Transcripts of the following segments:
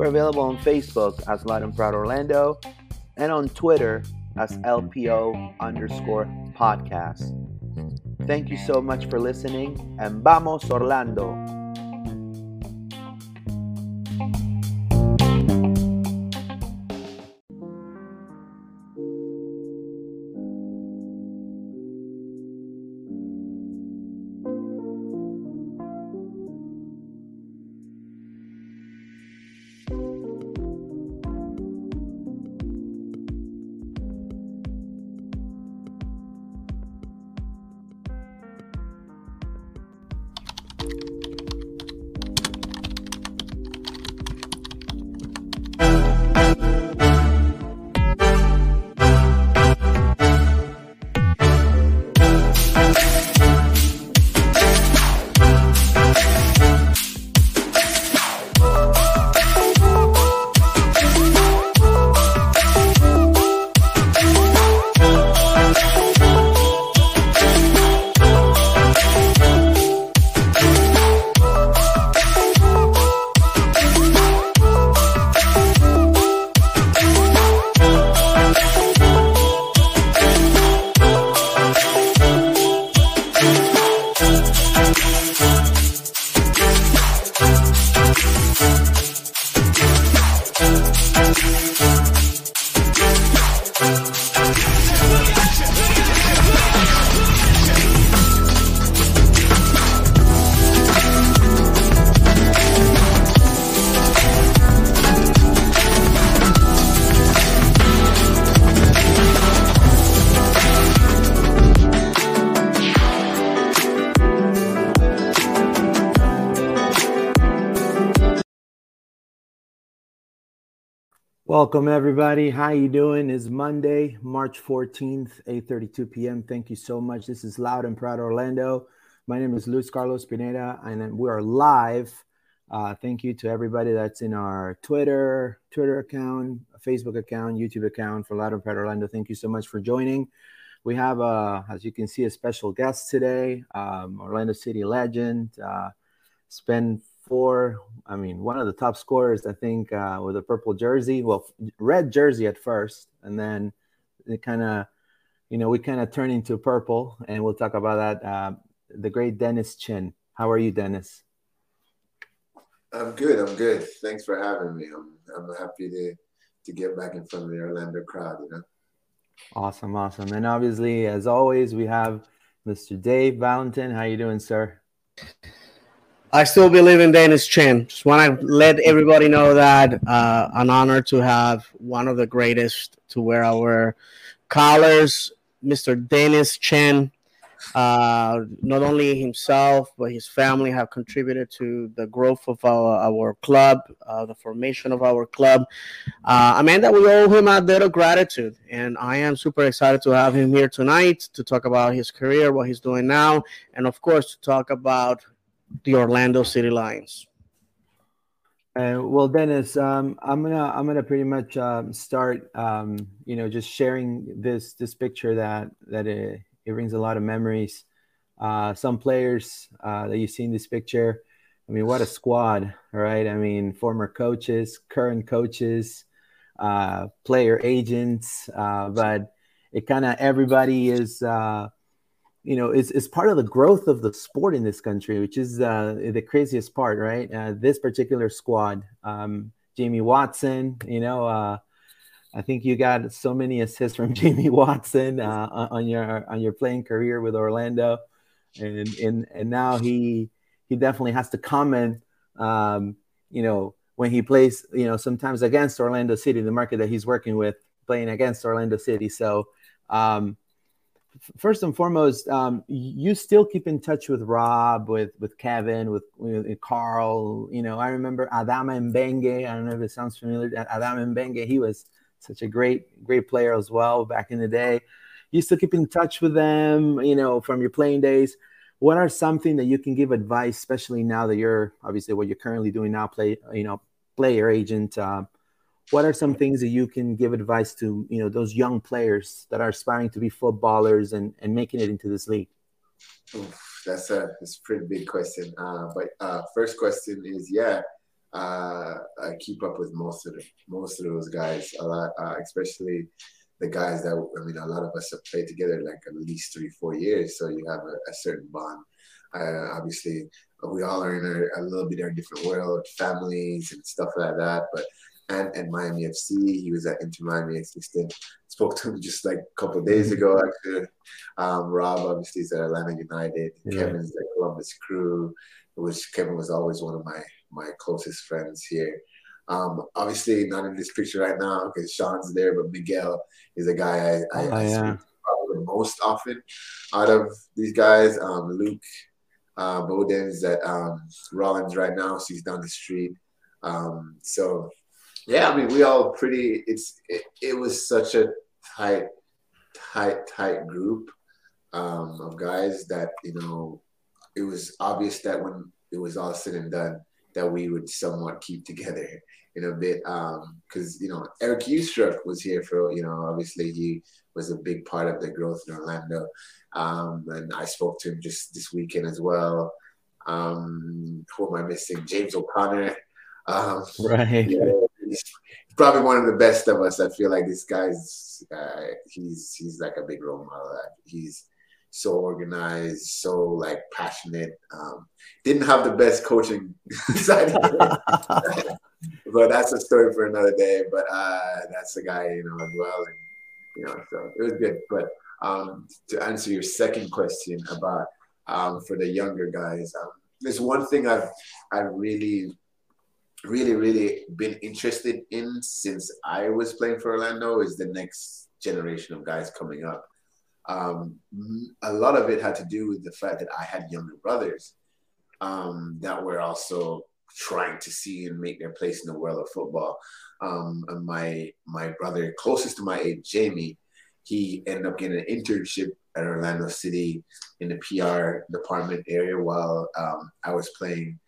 We're available on Facebook as Loud and Proud Orlando and on Twitter as LPO underscore podcast. Thank you so much for listening and vamos Orlando! Welcome everybody. How you doing? It's Monday, March 14th, 8:32 p.m. Thank you so much. This is Loud and Proud Orlando. My name is Luis Carlos Pineda, and we are live. Uh, thank you to everybody that's in our Twitter, Twitter account, Facebook account, YouTube account for Loud and Proud Orlando. Thank you so much for joining. We have, uh, as you can see, a special guest today, um, Orlando City legend. Uh, four. I mean, one of the top scorers, I think, uh, with a purple jersey. Well, red jersey at first, and then it kind of, you know, we kind of turn into purple, and we'll talk about that. Uh, the great Dennis Chin. How are you, Dennis? I'm good. I'm good. Thanks for having me. I'm I'm happy to to get back in front of the Orlando crowd. You know. Awesome, awesome, and obviously, as always, we have Mr. Dave Valentin. How you doing, sir? I still believe in Dennis Chin. Just want to let everybody know that uh, an honor to have one of the greatest to wear our colors, Mr. Dennis Chin. Uh, not only himself but his family have contributed to the growth of our, our club, uh, the formation of our club. Uh, a man that we owe him a debt of gratitude, and I am super excited to have him here tonight to talk about his career, what he's doing now, and of course to talk about the Orlando City Lions? Uh, well, Dennis, um, I'm gonna I'm gonna pretty much um, start, um, you know, just sharing this this picture that that it, it brings a lot of memories. Uh, some players uh, that you see in this picture, I mean, what a squad, right? I mean, former coaches, current coaches, uh, player agents, uh, but it kind of everybody is uh, you know, is, is part of the growth of the sport in this country, which is uh, the craziest part, right? Uh, this particular squad, um, Jamie Watson, you know, uh, I think you got so many assists from Jamie Watson uh, on your on your playing career with Orlando, and and and now he he definitely has to comment, um, you know, when he plays, you know, sometimes against Orlando City, the market that he's working with, playing against Orlando City. So. Um, first and foremost, um, you still keep in touch with Rob, with with Kevin, with, with Carl. You know, I remember Adama Mbengue. I don't know if it sounds familiar. Adama Mbengue, he was such a great great player as well back in the day. You still keep in touch with them. You know, from your playing days. What are something that you can give advice, especially now that you're obviously what you're currently doing now, play you know, player agent. Uh, what are some things that you can give advice to you know those young players that are aspiring to be footballers and, and making it into this league? Oof, that's a a pretty big question. Uh, but uh, first question is yeah uh, I keep up with most of the, most of those guys a lot uh, especially the guys that I mean a lot of us have played together like at least three four years so you have a, a certain bond. Obviously we all are in a, a little bit of a different world families and stuff like that but and Miami FC. He was at Inter Miami assistant. Spoke to him just like a couple days ago, actually. Um, Rob obviously is at Atlanta United. Yeah. Kevin's at Columbus Crew, which Kevin was always one of my my closest friends here. Um, obviously not in this picture right now because Sean's there, but Miguel is a guy I, I, oh, I yeah. probably most often out of these guys. Um, Luke uh, Boden's at um, Rollins right now, so he's down the street. Um, so yeah, I mean, we all pretty. It's it, it was such a tight, tight, tight group um, of guys that you know it was obvious that when it was all said and done that we would somewhat keep together in a bit because um, you know Erik Ustruck was here for you know obviously he was a big part of the growth in Orlando um, and I spoke to him just this weekend as well. Um, who am I missing? James O'Connor. Um, right. Yeah, he's probably one of the best of us. I feel like this guy's uh, he's he's like a big role model. He's so organized, so like passionate. Um, didn't have the best coaching side, but that's a story for another day. But uh, that's the guy, you know, as well. And you know, so it was good. But um, to answer your second question about um, for the younger guys, um, there's one thing I've I really really, really been interested in since I was playing for Orlando is the next generation of guys coming up. Um, a lot of it had to do with the fact that I had younger brothers um, that were also trying to see and make their place in the world of football. Um, and my my brother closest to my age, Jamie, he ended up getting an internship at Orlando City in the PR department area while um, I was playing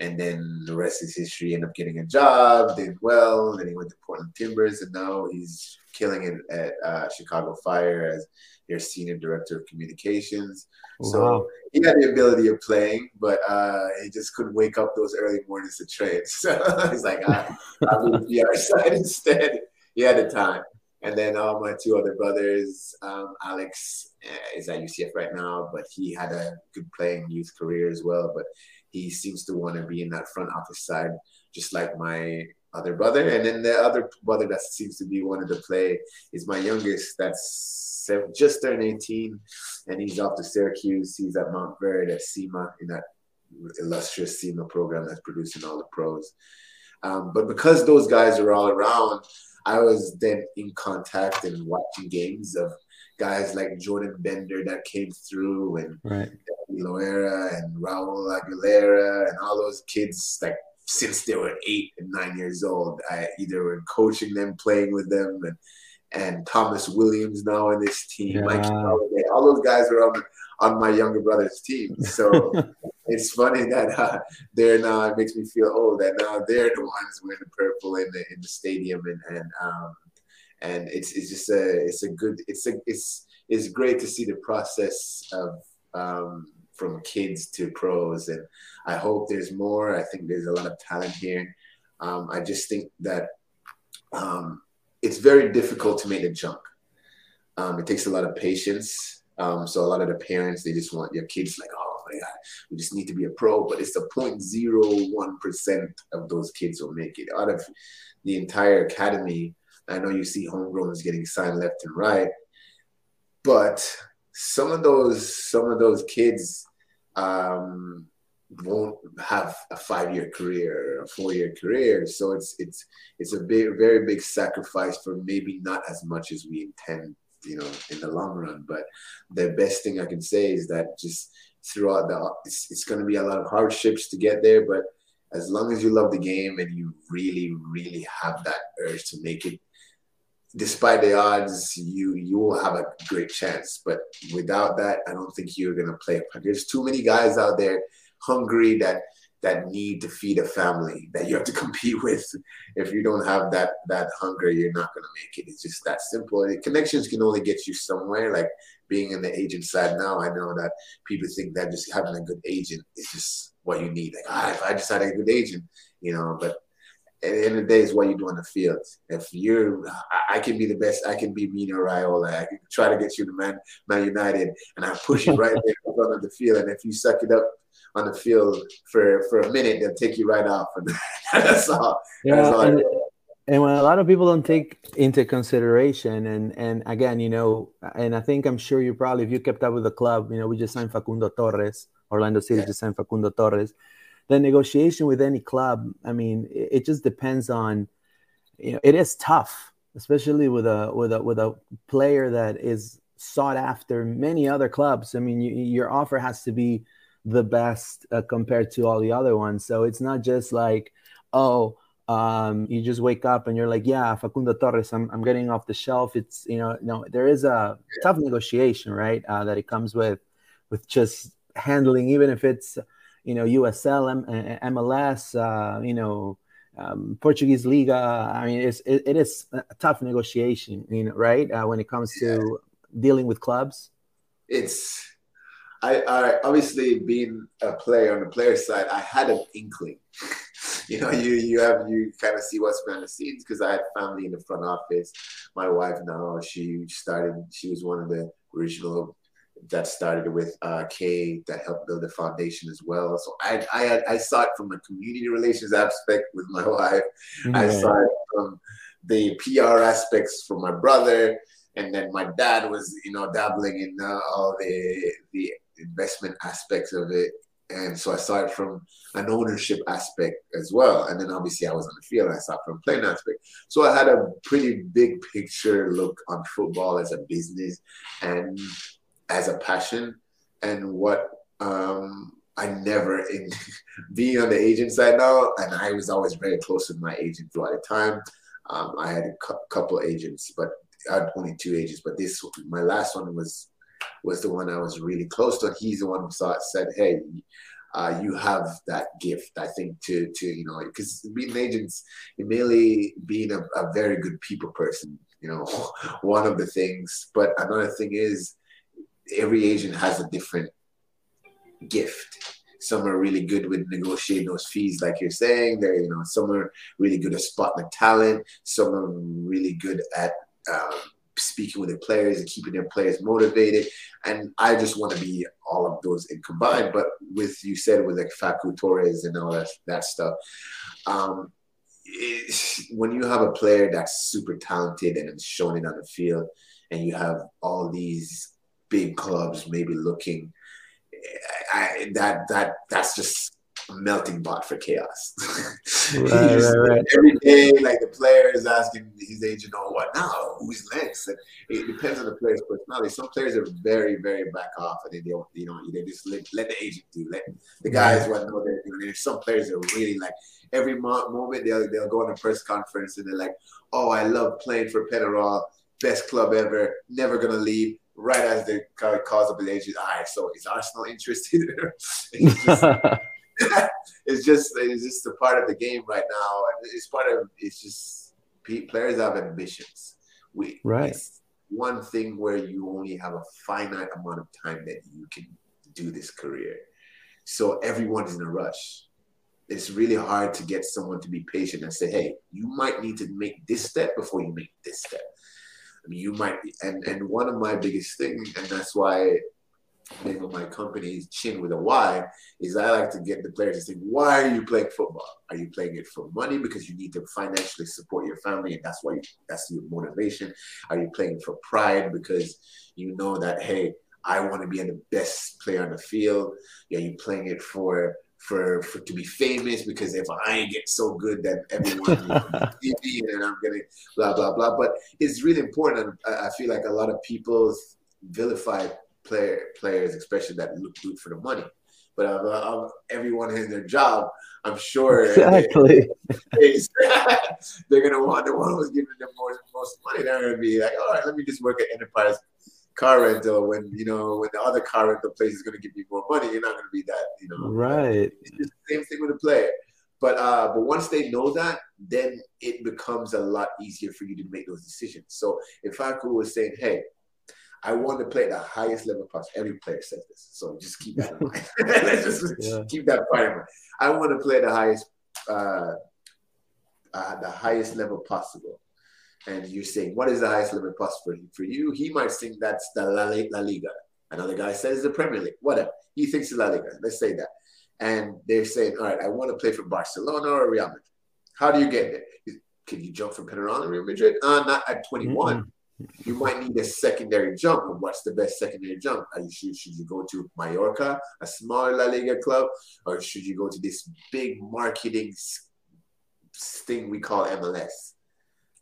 and then the rest is history. Ended up getting a job, did well. Then he went to Portland Timbers, and now he's killing it at uh, Chicago Fire as their senior director of communications. Wow. So he had the ability of playing, but uh, he just couldn't wake up those early mornings to train. So he's like, I, I'll be the PR side instead. He had the time. And then all my two other brothers, um, Alex uh, is at UCF right now, but he had a good playing youth career as well. But he seems to want to be in that front office side, just like my other brother. And then the other brother that seems to be wanting to play is my youngest. That's just turned 18, and he's off to Syracuse. He's at Montverde at SEMA in that illustrious SEMA program that's producing all the pros. Um, but because those guys are all around, I was then in contact and watching games of guys like Jordan Bender that came through and right. Loera and Raul Aguilera and all those kids like since they were eight and nine years old. I either were coaching them, playing with them, and and Thomas Williams now in this team, yeah. Mike Halliday, all those guys are on on my younger brother's team. So it's funny that uh, they're now. It makes me feel old that now they're the ones wearing the purple in the in the stadium, and and um, and it's it's just a it's a good it's a it's it's great to see the process of um, from kids to pros, and I hope there's more. I think there's a lot of talent here. Um, I just think that um, it's very difficult to make the jump. Um, it takes a lot of patience. Um, so a lot of the parents they just want your kids like, oh my god, we just need to be a pro. But it's the 0.01 percent of those kids will make it out of the entire academy. I know you see homegrowns getting signed left and right, but some of those some of those kids um, won't have a five year career, a four year career. So it's it's it's a big, very big sacrifice for maybe not as much as we intend you know, in the long run. But the best thing I can say is that just throughout the, it's, it's going to be a lot of hardships to get there, but as long as you love the game and you really, really have that urge to make it, despite the odds, you you will have a great chance. But without that, I don't think you're gonna play. There's too many guys out there hungry that that need to feed a family that you have to compete with. If you don't have that that hunger, you're not gonna make it. It's just that simple. And connections can only get you somewhere. Like being in the agent side now, I know that people think that just having a good agent is just what you need. Like, ah, if I just had a good agent, you know, but at the end of the day, is what you do on the field. If you're, I, can be the best. I can be Mino Raiola. I can try to get you to Man, Man United, and I push you right there of the field. And if you suck it up on the field for for a minute, they'll take you right off. And that's all. Yeah, that's all and, and when a lot of people don't take into consideration, and and again, you know, and I think I'm sure you probably, if you kept up with the club, you know, we just signed Facundo Torres Orlando City yeah. just signed Facundo Torres. The negotiation with any club, I mean, it, it just depends on, you know, it is tough, especially with a with a with a player that is sought after many other clubs. I mean, you, your offer has to be the best uh, compared to all the other ones. So it's not just like, oh, um, you just wake up and you're like, yeah, Facundo Torres, I'm, I'm getting off the shelf. It's, you know, no, there is a tough negotiation, right? Uh, that it comes with, with just handling, even if it's you know USL, MLS, uh, you know um, Portuguese Liga. I mean, it's it, it is a tough negotiation, you know, right? Uh, when it comes to yeah. dealing with clubs, it's. I, I obviously being a player on the player side, I had an inkling. you know, you you have you kind of see what's behind the scenes because I had family in the front office. My wife now, she started. She was one of the original that started with uh, Kay that helped build the foundation as well. So I, I, I saw it from a community relations aspect with my wife. Mm-hmm. I saw it from the PR aspects from my brother, and then my dad was, you know, dabbling in uh, all the the investment aspects of it. And so I saw it from an ownership aspect as well. And then obviously I was on the field I saw it from playing aspect. So I had a pretty big picture look on football as a business. And as a passion and what um, I never in being on the agent side now, and I was always very close with my agent throughout the time. Um, I had a cu- couple agents, but I had only two agents. But this, my last one was was the one I was really close to. And He's the one who saw it, said, "Hey, uh, you have that gift." I think to to you know, because being agents, mainly being a, a very good people person, you know, one of the things. But another thing is every agent has a different gift. Some are really good with negotiating those fees, like you're saying. There, you know, some are really good at spotting the talent. Some are really good at um, speaking with their players and keeping their players motivated. And I just want to be all of those in combined. But with you said with like Facu Torres and all that that stuff, um, when you have a player that's super talented and it's showing it on the field, and you have all these big clubs maybe looking I, that that that's just a melting pot for chaos. right, right, right. Every day, like the player is asking his agent, "Oh, what now? Who's next?" And it depends on the player's personality. Some players are very, very back off, and they don't, you know, they just let, let the agent do. Let the guys what know they're doing. There's some players are really like every mo- moment they'll they'll go on a press conference and they're like, "Oh, I love playing for Penarol, best club ever, never gonna leave." Right as the cause up the agent, all right, so is Arsenal interested? it's, just, it's just it's just a part of the game right now, and it's part of it's just players have ambitions. We right. one thing where you only have a finite amount of time that you can do this career, so everyone's in a rush. It's really hard to get someone to be patient and say, "Hey, you might need to make this step before you make this step." I mean, you might and and one of my biggest things, and that's why name of my company is Chin with a Y, is I like to get the players to think, why are you playing football? Are you playing it for money because you need to financially support your family and that's why you, that's your motivation? Are you playing for pride because you know that hey, I want to be the best player on the field? Are you playing it for for, for to be famous because if I ain't get so good that everyone TV and I'm gonna blah blah blah. But it's really important. I, I feel like a lot of people vilify player players, especially that look good for the money. But uh, uh, everyone has their job. I'm sure exactly they, are gonna want the one who's giving them most most money. They're gonna be like, all right, let me just work at Enterprise car rental when you know when the other car rental place is going to give you more money you're not going to be that you know right it's the same thing with a player but uh but once they know that then it becomes a lot easier for you to make those decisions so if Facu was saying hey I want to play at the highest level possible. Every player says this, so just keep that in mind. Let's just yeah. keep that part in mind. I want to play at the highest, uh, uh, the highest level possible and you're saying, what is the highest level possible for you? He might think that's the La, La Liga. Another guy says the Premier League, whatever. He thinks the La Liga. Let's say that. And they're saying, all right, I want to play for Barcelona or Real Madrid. How do you get there? Can you jump from Penarol to Real Madrid? Uh, not at 21. Mm-hmm. You might need a secondary jump. And what's the best secondary jump? You, should, should you go to Mallorca, a smaller La Liga club, or should you go to this big marketing thing we call MLS?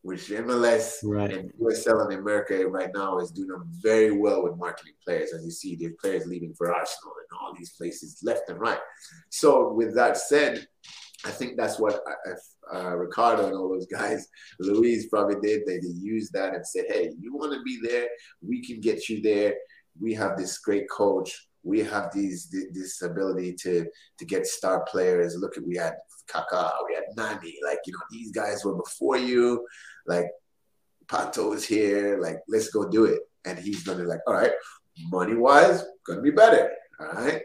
Which MLS right. and USL in America right now is doing very well with marketing players. As you see, there's players leaving for Arsenal and all these places left and right. So, with that said, I think that's what uh, uh Ricardo and all those guys, Luis probably did. They, they used that and said, hey, you want to be there? We can get you there. We have this great coach we have these this ability to to get star players. Look at we had Kaká, we had Nani, like you know these guys were before you like Pato is here, like let's go do it. And he's gonna be like, all right, money wise, gonna be better. All right.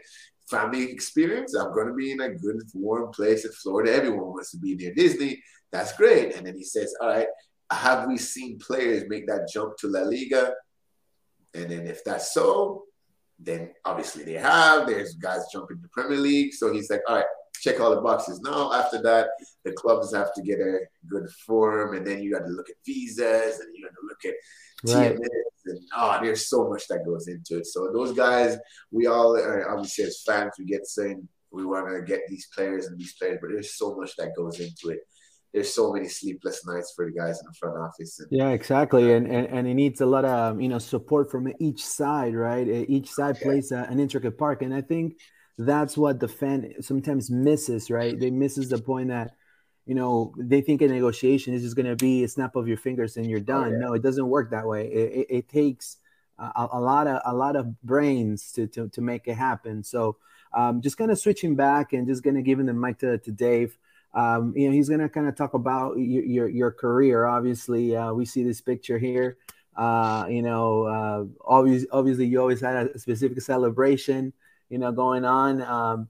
Family experience, I'm gonna be in a good warm place in Florida. Everyone wants to be near Disney. That's great. And then he says, All right, have we seen players make that jump to La Liga? And then if that's so, then obviously they have. There's guys jumping to Premier League. So he's like, all right, check all the boxes. Now, after that, the clubs have to get a good form, and then you got to look at visas, and you got to look at right. TMS, and oh, there's so much that goes into it. So those guys, we all are obviously as fans, we get saying we want to get these players and these players, but there's so much that goes into it. There's so many sleepless nights for the guys in the front office. And, yeah, exactly, and, and and it needs a lot of you know support from each side, right? Each side yeah. plays a, an intricate part, and I think that's what the fan sometimes misses, right? They misses the point that you know they think a negotiation is just going to be a snap of your fingers and you're oh, done. Oh, yeah. No, it doesn't work that way. It, it, it takes a, a, lot of a lot of brains to to, to make it happen. So um, just kind of switching back and just going to giving the mic to, to Dave. Um, you know, he's going to kind of talk about your your, your career. Obviously, uh, we see this picture here. Uh, you know, uh, obviously, obviously, you always had a specific celebration you know, going on. Um,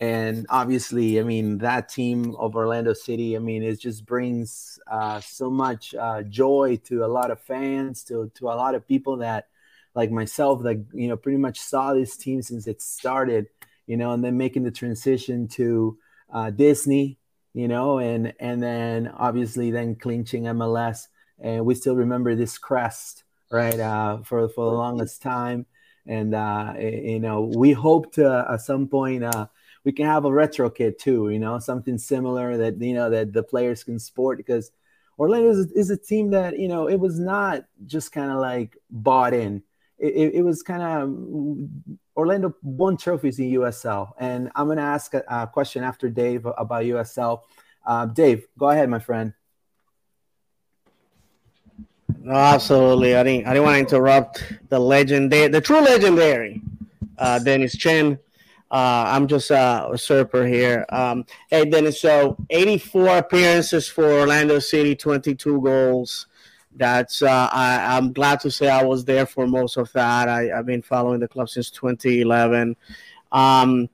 and obviously, I mean, that team of Orlando City, I mean, it just brings uh, so much uh, joy to a lot of fans, to to a lot of people that, like myself, that you know, pretty much saw this team since it started, you know, and then making the transition to uh, Disney, you know, and and then obviously then clinching MLS, and we still remember this crest, right, uh, for for the longest time and uh, you know we hope to at some point uh, we can have a retro kit too you know something similar that you know that the players can sport because orlando is, is a team that you know it was not just kind of like bought in. It, it was kind of orlando won trophies in usl and i'm going to ask a, a, question after dave about usl uh, dave go ahead my friend no, absolutely. I didn't. I didn't want to interrupt the legendary, the true legendary, uh, Dennis Chin. Uh, I'm just uh, a usurper here. Um, hey, Dennis. So, 84 appearances for Orlando City, 22 goals. That's. Uh, I, I'm glad to say I was there for most of that. I, I've been following the club since 2011. Um,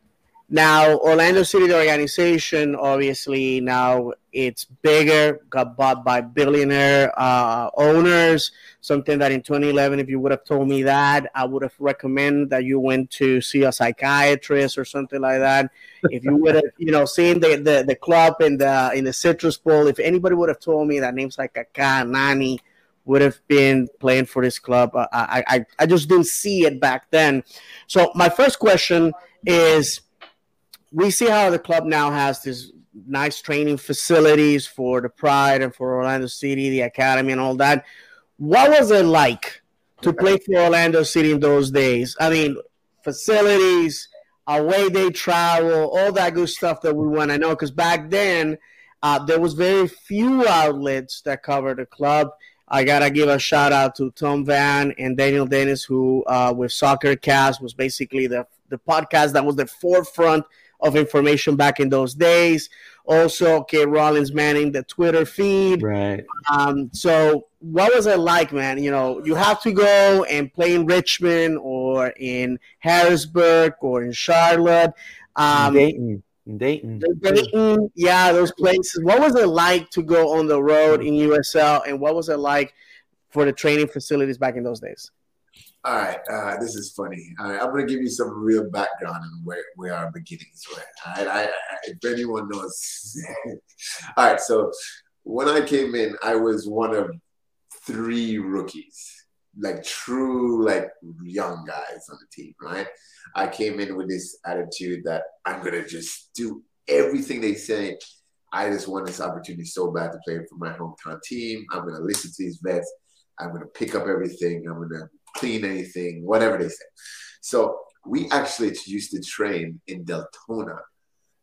now, Orlando City, the organization, obviously now it's bigger, got bought by billionaire uh, owners. Something that in 2011, if you would have told me that, I would have recommended that you went to see a psychiatrist or something like that. If you would have, you know, seen the, the, the club in the in the Citrus Bowl, if anybody would have told me that names like Kaká, Nani would have been playing for this club, I, I I just didn't see it back then. So my first question is we see how the club now has this nice training facilities for the Pride and for Orlando City, the academy, and all that. What was it like to play for Orlando City in those days? I mean, facilities, away they travel, all that good stuff that we want to know. Because back then, uh, there was very few outlets that covered the club. I gotta give a shout out to Tom Van and Daniel Dennis, who uh, with Soccer Cast was basically the the podcast that was the forefront of information back in those days. Also, Kay Rawlins manning the Twitter feed. Right. Um, so, what was it like, man? You know, you have to go and play in Richmond or in Harrisburg or in Charlotte. Um, Dayton. Dayton. Dayton, yeah, those places. What was it like to go on the road in USL, and what was it like for the training facilities back in those days? All right, uh, this is funny. All right, I'm gonna give you some real background on where, where our beginnings were. All right, I, I, if anyone knows. all right, so when I came in, I was one of three rookies, like true, like young guys on the team. Right, I came in with this attitude that I'm gonna just do everything they say. I just want this opportunity so bad to play for my hometown team. I'm gonna listen to these vets. I'm gonna pick up everything. I'm gonna clean anything, whatever they say. So we actually used to train in Deltona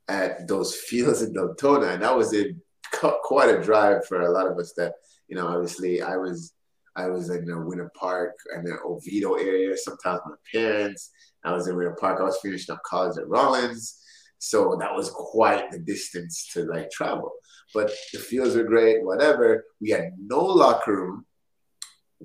at those fields in Deltona, and that was in quite a drive for a lot of us. That you know, obviously, I was I was in the Winter Park and the Oviedo area. Sometimes my parents. I was in Winter Park. I was finishing up college at Rollins, so that was quite the distance to like travel. But the fields were great. Whatever. We had no locker room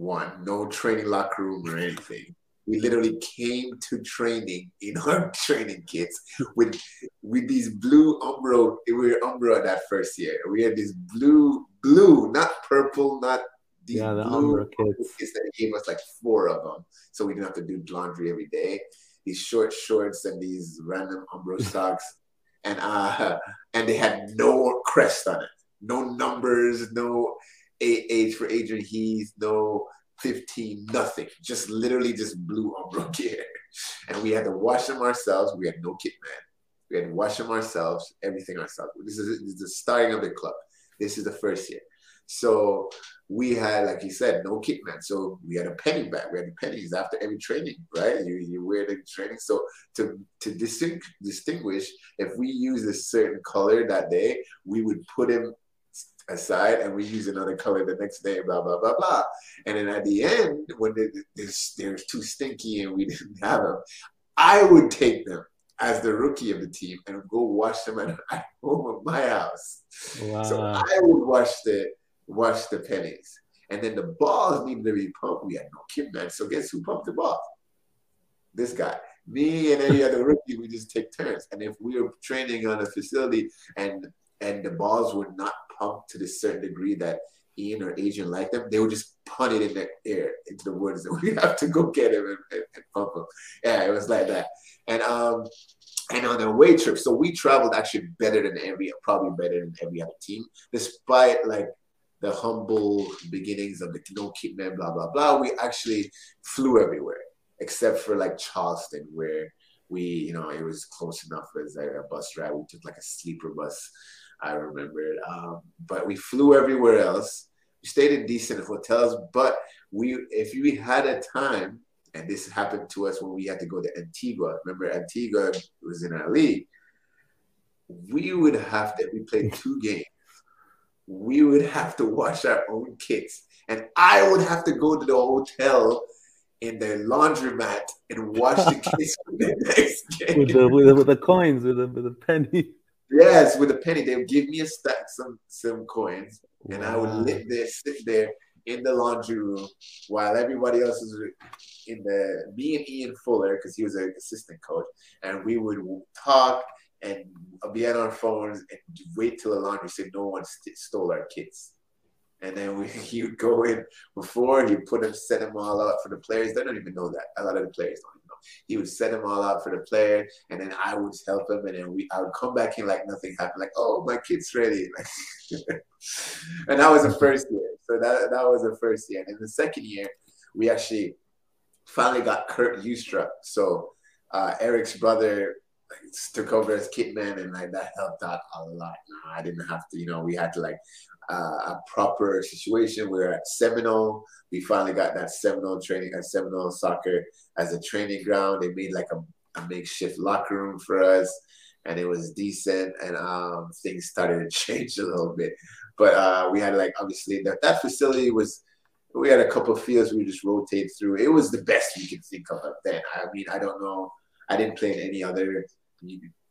one, no training locker room or anything. We literally came to training in our training kits with with these blue Umbro. We were Umbro that first year. We had this blue, blue, not purple, not these yeah, the blue Umbro kits. kits that gave us like four of them, so we didn't have to do laundry every day. These short shorts and these random Umbro socks, and uh, and they had no crest on it, no numbers, no age for Adrian Heath, no 15, nothing. Just literally just blue Umbro gear. And we had to wash them ourselves. We had no kit man. We had to wash them ourselves, everything ourselves. This is, this is the starting of the club. This is the first year. So we had, like you said, no kit man. So we had a penny bag. We had pennies after every training, right? You, you wear the training. So to to distinguish, if we use a certain color that day, we would put him aside and we use another color the next day, blah, blah, blah, blah. And then at the end, when they're, they're too stinky and we didn't have them, I would take them as the rookie of the team and go wash them at, at home at my house. Wow. So I would wash the wash the pennies. And then the balls needed to be pumped. We had no kid man. So guess who pumped the ball? This guy. Me and any other rookie, we just take turns. And if we were training on a facility and and the balls were not pumped to the certain degree that Ian or Adrian liked them, they would just punt it in the air into the woods, and we have to go get him and, and, and pump him. Yeah, it was like that. And um, and on the away trip, so we traveled actually better than every, probably better than every other team, despite like the humble beginnings of the no kit man, blah blah blah. We actually flew everywhere except for like Charleston, where we, you know, it was close enough as a bus ride. We took like a sleeper bus I remember it. Um, but we flew everywhere else. We stayed in decent hotels, but we if we had a time, and this happened to us when we had to go to Antigua. Remember, Antigua was in our league. We would have to. We played two games. We would have to wash our own kits, and I would have to go to the hotel in the laundromat and wash the kits for the next game. With the, with the, with the coins, with the, with the penny. Yes, with a penny, they would give me a stack, some some coins, and I would live there, sit there in the laundry room while everybody else was in the me and Ian Fuller because he was an assistant coach, and we would talk and be on our phones and wait till the laundry said no one st- stole our kids. And then we, he would go in before he put them, set them all out for the players. They don't even know that. A lot of the players don't he would set them all out for the player, and then I would help him, and then we I would come back in like nothing happened, like oh my kid's ready, and that was the first year. So that that was the first year, and in the second year, we actually finally got Kurt Ustra. So uh, Eric's brother took over as kitman, and like that helped out a lot. I didn't have to, you know, we had to like uh, a proper situation. We were at Seminole. We finally got that Seminole training at Seminole soccer as a training ground. They made like a, a makeshift locker room for us, and it was decent. And um, things started to change a little bit. But uh, we had like obviously that that facility was. We had a couple of fields we just rotate through. It was the best we could think of then. I mean, I don't know. I didn't play in any other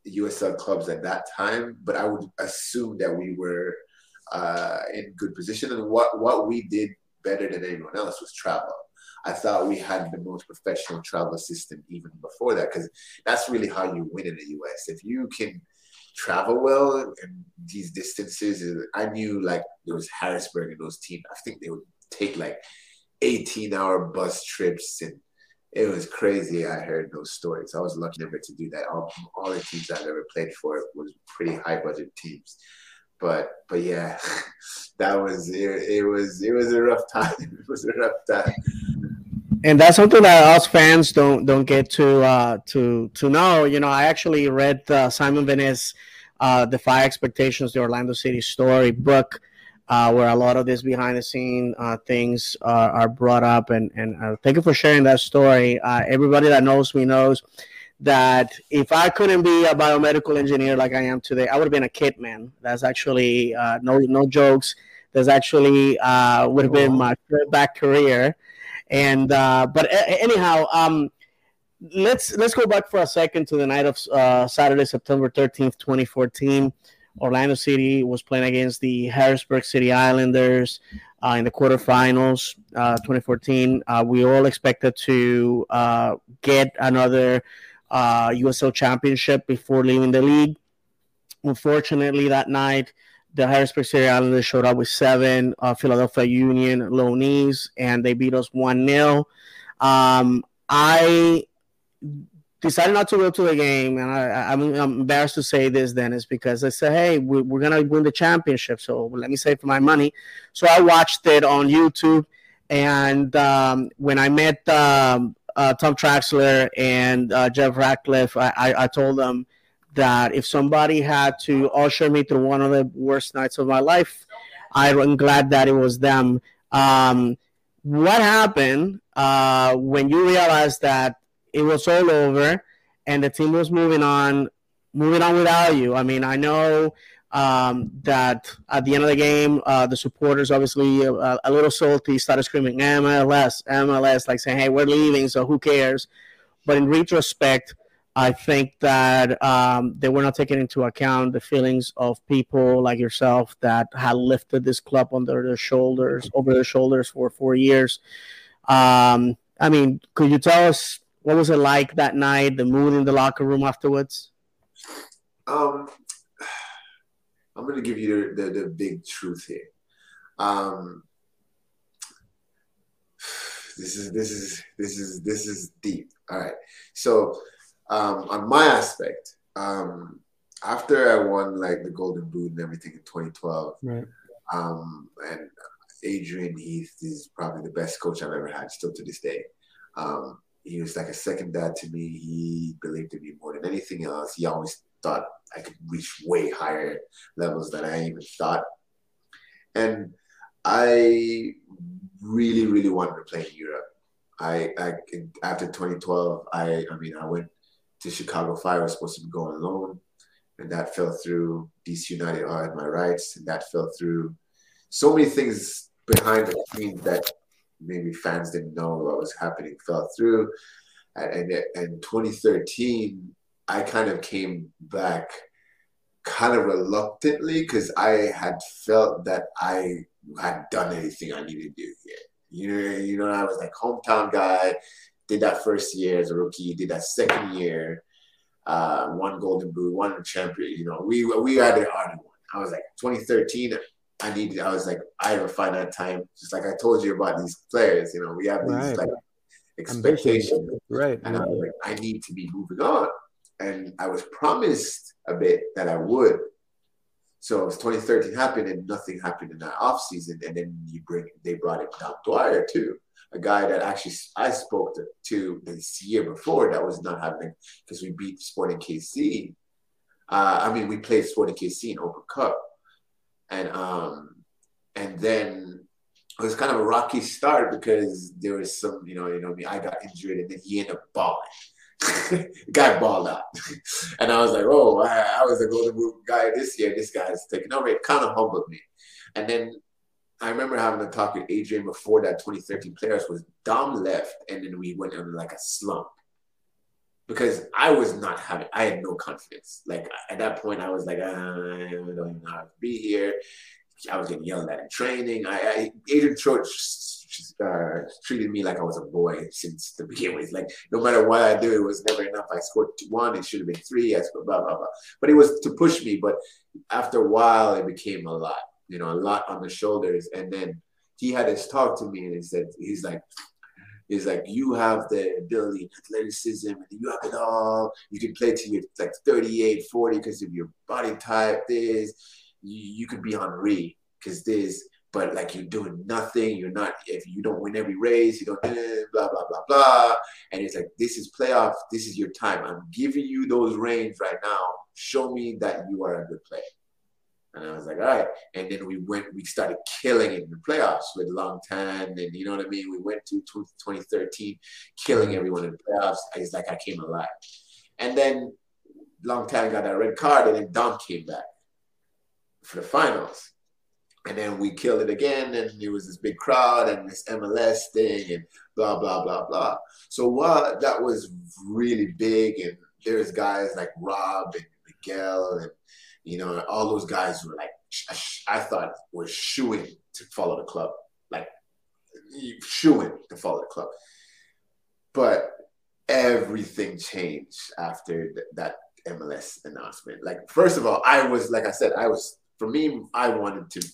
USL clubs at that time, but I would assume that we were uh, in good position. And what, what we did better than anyone else was travel. I thought we had the most professional travel system even before that, because that's really how you win in the US. If you can travel well and these distances, I knew like there was Harrisburg and those teams. I think they would take like 18 hour bus trips and it was crazy. I heard those stories. I was lucky never to do that. All, all the teams I've ever played for was pretty high budget teams. But but yeah, that was it, it was it was a rough time. It was a rough time. And that's something that us fans don't don't get to uh, to to know. You know, I actually read uh, Simon Veness, uh, "Defy Expectations: The Orlando City Story" book uh, where a lot of this behind the scene uh, things are, are, brought up. And, and uh, thank you for sharing that story. Uh, everybody that knows me knows that if I couldn't be a biomedical engineer like I am today, I would have been a kit man. That's actually uh, no no jokes. That's actually uh, would have been my back career. And but a- anyhow, um, let's let's go back for a second to the night of Saturday, September thirteenth, twenty fourteen. Orlando City was playing against the Harrisburg City Islanders uh, in the quarterfinals, uh, 2014. Uh, we all expected to uh, get another USL uh, championship before leaving the league. Unfortunately, that night, the Harrisburg City Islanders showed up with seven uh, Philadelphia Union loanees, and they beat us 1 0. Um, I decided not to go to the game, and I, am embarrassed to say this, Dennis, because I said, "Hey, we, are gonna win the championship, so let me save my money." So I watched it on YouTube, and um, when I met um, uh, Tom Traxler and uh, Jeff Ratcliffe, I, I, I, told them that if somebody had to usher me through one of the worst nights of my life, I'm glad that it was them. Um, what happened uh, when you realized that it was all over, and the team was moving on, moving on without you. I mean, I know um, that at the end of the game, uh, the supporters obviously uh, a little salty, started screaming MLS, MLS, like saying, "Hey, we're leaving, so who cares?" But in retrospect, I think that um, they were not taking into account the feelings of people like yourself that had lifted this club under their shoulders, over their shoulders for four years. Um, I mean, could you tell us what was it like that night? The mood in the locker room afterwards. Um, I'm gonna give you the, the, the big truth here. Um, this is this is this is this is deep. All right. So um, on my aspect, um, after I won like the Golden Boot and everything in 2012, right. um, and Adrian Heath is probably the best coach I've ever had, still to this day. Um, he was like a second dad to me. He believed in me more than anything else. He always thought I could reach way higher levels than I even thought. And I really, really wanted to play in Europe. I, I after 2012, I, I mean, I went to Chicago Fire. I was supposed to be going alone, and that fell through. DC United had my rights, and that fell through. So many things behind the scenes that maybe fans didn't know what was happening fell through. And in 2013, I kind of came back kind of reluctantly because I had felt that I had done anything I needed to do here. You know, you know, I was like hometown guy, did that first year as a rookie, did that second year, uh, one golden boot, one champion. You know, we we had the already one. I was like 2013. I needed, I was like, I have a find that time. Just like I told you about these players, you know, we have these right. like expectations. Right. And I was like, I need to be moving on. And I was promised a bit that I would. So 2013 happened and nothing happened in that off season, and then you bring they brought in Dom Dwyer too, a guy that actually I spoke to, to this year before that was not happening because we beat Sporting KC. Uh, I mean, we played Sporting KC in Open Cup, and um, and then it was kind of a rocky start because there was some, you know, you know, I, I got injured and then he ended up balling. guy balled out. and I was like, oh, I, I was a golden boot guy this year. This guy's taking over. It kind of humbled me. And then I remember having a talk with Adrian before that 2013 players was Dom left, and then we went into like a slump because I was not having, I had no confidence. Like at that point, I was like, I don't even know how to be here. I was getting yelled at in training. I, I Adrian Troach uh, treated me like I was a boy since the beginning. Like no matter what I do, it was never enough. I scored one, it should have been three. I scored blah blah blah. But it was to push me. But after a while, it became a lot. You know, a lot on the shoulders. And then he had his talk to me, and he said, he's like. He's like, you have the ability and athleticism, and you have it all. You can play till you're like 38, 40 because of your body type, this you, you could be Henry because this, but like you're doing nothing. You're not, if you don't win every race, you don't, eh, blah, blah, blah, blah. And it's like, this is playoff. This is your time. I'm giving you those reins right now. Show me that you are a good player. And I was like, all right. And then we went, we started killing it in the playoffs with Long Tan. And you know what I mean? We went to 2013, killing everyone in the playoffs. It's like I came alive. And then Long Tan got that red card, and then Dom came back for the finals. And then we killed it again, and it was this big crowd and this MLS thing and blah blah blah blah. So what that was really big, and there's guys like Rob and Miguel, and you know all those guys were like I thought were shooing to follow the club, like shooing to follow the club. But everything changed after th- that MLS announcement. Like first of all, I was like I said, I was for me, I wanted to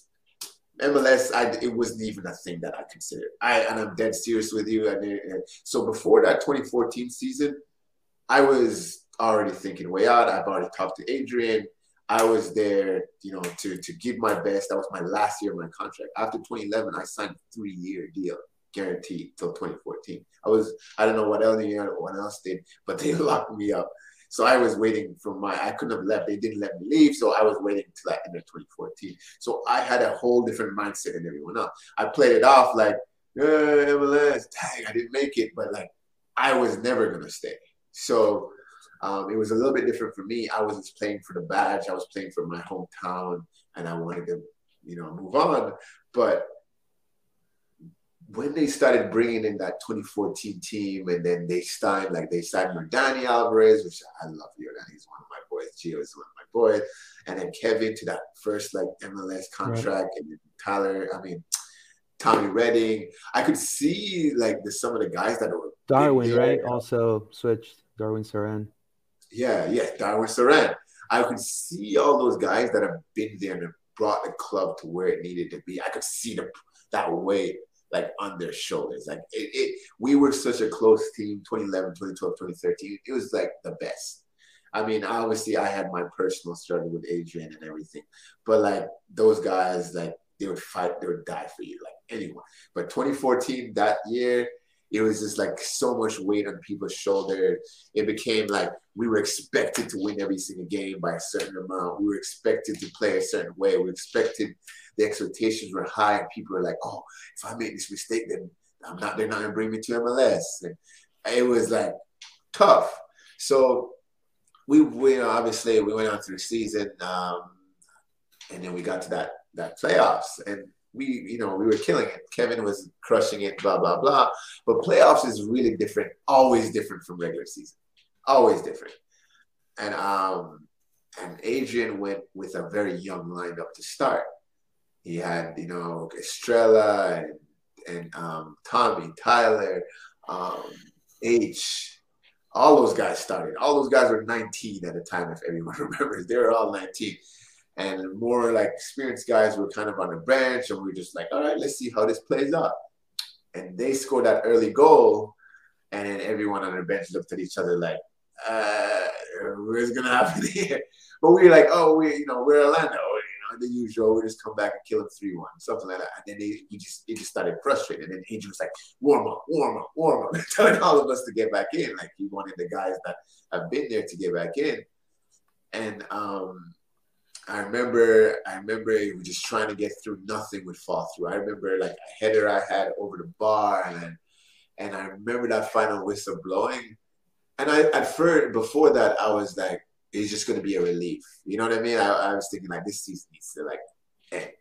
MLS. I it wasn't even a thing that I considered. I and I'm dead serious with you. And, and so before that 2014 season, I was already thinking way out. I've already talked to Adrian. I was there, you know, to to give my best. That was my last year of my contract. After 2011, I signed a three year deal, guaranteed till 2014. I was I don't know what anyone else did, but they locked me up. So I was waiting for my, I couldn't have left. They didn't let me leave. So I was waiting till the end of 2014. So I had a whole different mindset than everyone else. I played it off like, MLS, dang, I didn't make it. But like, I was never to stay. So um, it was a little bit different for me. I wasn't playing for the badge. I was playing for my hometown and I wanted to, you know, move on. But when they started bringing in that 2014 team, and then they signed like they signed Danny Alvarez, which I love Yordany. He's one of my boys. Gio is one of my boys, and then Kevin to that first like MLS contract, right. and then Tyler. I mean, Tommy Redding. I could see like the some of the guys that were Darwin, right? Also switched Darwin Cerén. Yeah, yeah, Darwin Cerén. I could see all those guys that have been there and brought the club to where it needed to be. I could see the that weight like on their shoulders. Like it, it, we were such a close team 2011, 2012, 2013. It was like the best. I mean, obviously I had my personal struggle with Adrian and everything, but like those guys, like they would fight, they would die for you, like anyone. But 2014, that year, it was just like so much weight on people's shoulders. It became like we were expected to win every single game by a certain amount. We were expected to play a certain way. We expected the expectations were high, and people were like, "Oh, if I make this mistake, then I'm not. They're not gonna bring me to MLS." And it was like tough. So we, we obviously we went on through the season, um, and then we got to that that playoffs, and we, you know, we were killing it. Kevin was crushing it, blah blah blah. But playoffs is really different, always different from regular season, always different. And um, and Adrian went with a very young lineup to start. He had, you know, Estrella and, and um, Tommy, Tyler, um, H, all those guys started. All those guys were 19 at the time, if everyone remembers. They were all 19. And more like experienced guys were kind of on the bench, and we were just like, all right, let's see how this plays out. And they scored that early goal, and then everyone on the bench looked at each other like, uh, what's gonna happen here? But we were like, oh, we, you know, we're Orlando you know the usual, we just come back and kill three one, something like that. And then they, he just he just started frustrated. And then Adrian was like, warm up, warm up, warm up, telling all of us to get back in. Like he wanted the guys that have been there to get back in. And um, I remember, I remember we just trying to get through. Nothing would fall through. I remember like a header I had over the bar, and and I remember that final whistle blowing. And I at first before that I was like, it's just to be a relief. You know what I mean? I, I, was thinking like this season needs to like end.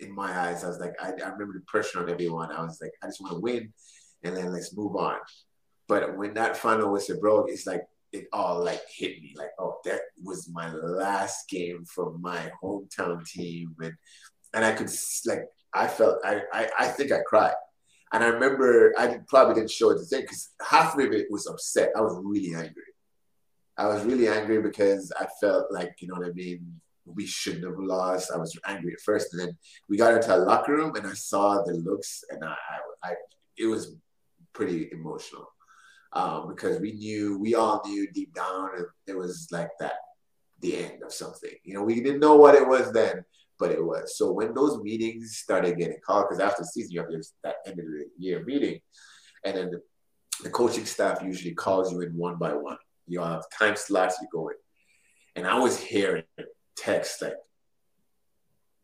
In my eyes, I was like, I, I remember the pressure on everyone. I was like, I just want to win, and then let's move on. But when that final whistle broke, it's like it all like hit me like oh that was my last game for my hometown team and and I could like I felt I I, I think I cried. And I remember I probably didn't show it to thing because half of it was upset. I was really angry. I was really angry because I felt like you know what I mean we shouldn't have lost. I was angry at first and then we got into a locker room and I saw the looks and I I, I it was pretty emotional um, because we knew, we all knew deep down it was like that, the end of something. You know, we didn't know what it was then, but it was. So when those meetings started getting called, because after the season you have that end of the year meeting, and then the, the coaching staff usually calls you in one by one. You have time slots you go in, and I was hearing texts like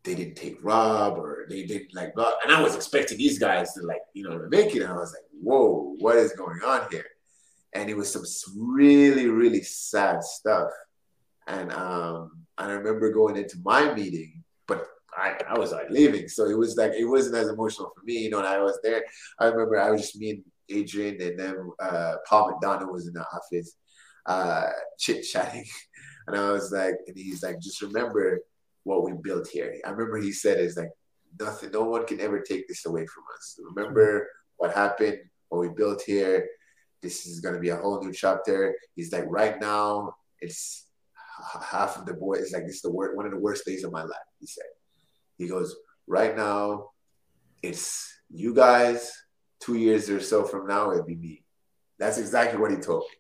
they didn't take Rob or they didn't like blah. And I was expecting these guys to like, you know, make it. And I was like, whoa, what is going on here? And it was some really really sad stuff. And um i remember going into my meeting but I, I was like leaving. So it was like it wasn't as emotional for me you know and i was there. I remember i was just me and adrian and then uh, paul mcdonough was in the office uh chit chatting. And i was like and he's like just remember what we built here. I remember he said is like nothing no one can ever take this away from us. Remember what happened what we built here this is going to be a whole new chapter. He's like, right now, it's half of the boy. It's like, this is the worst, one of the worst days of my life, he said. He goes, right now, it's you guys. Two years or so from now, it'll be me. That's exactly what he told me.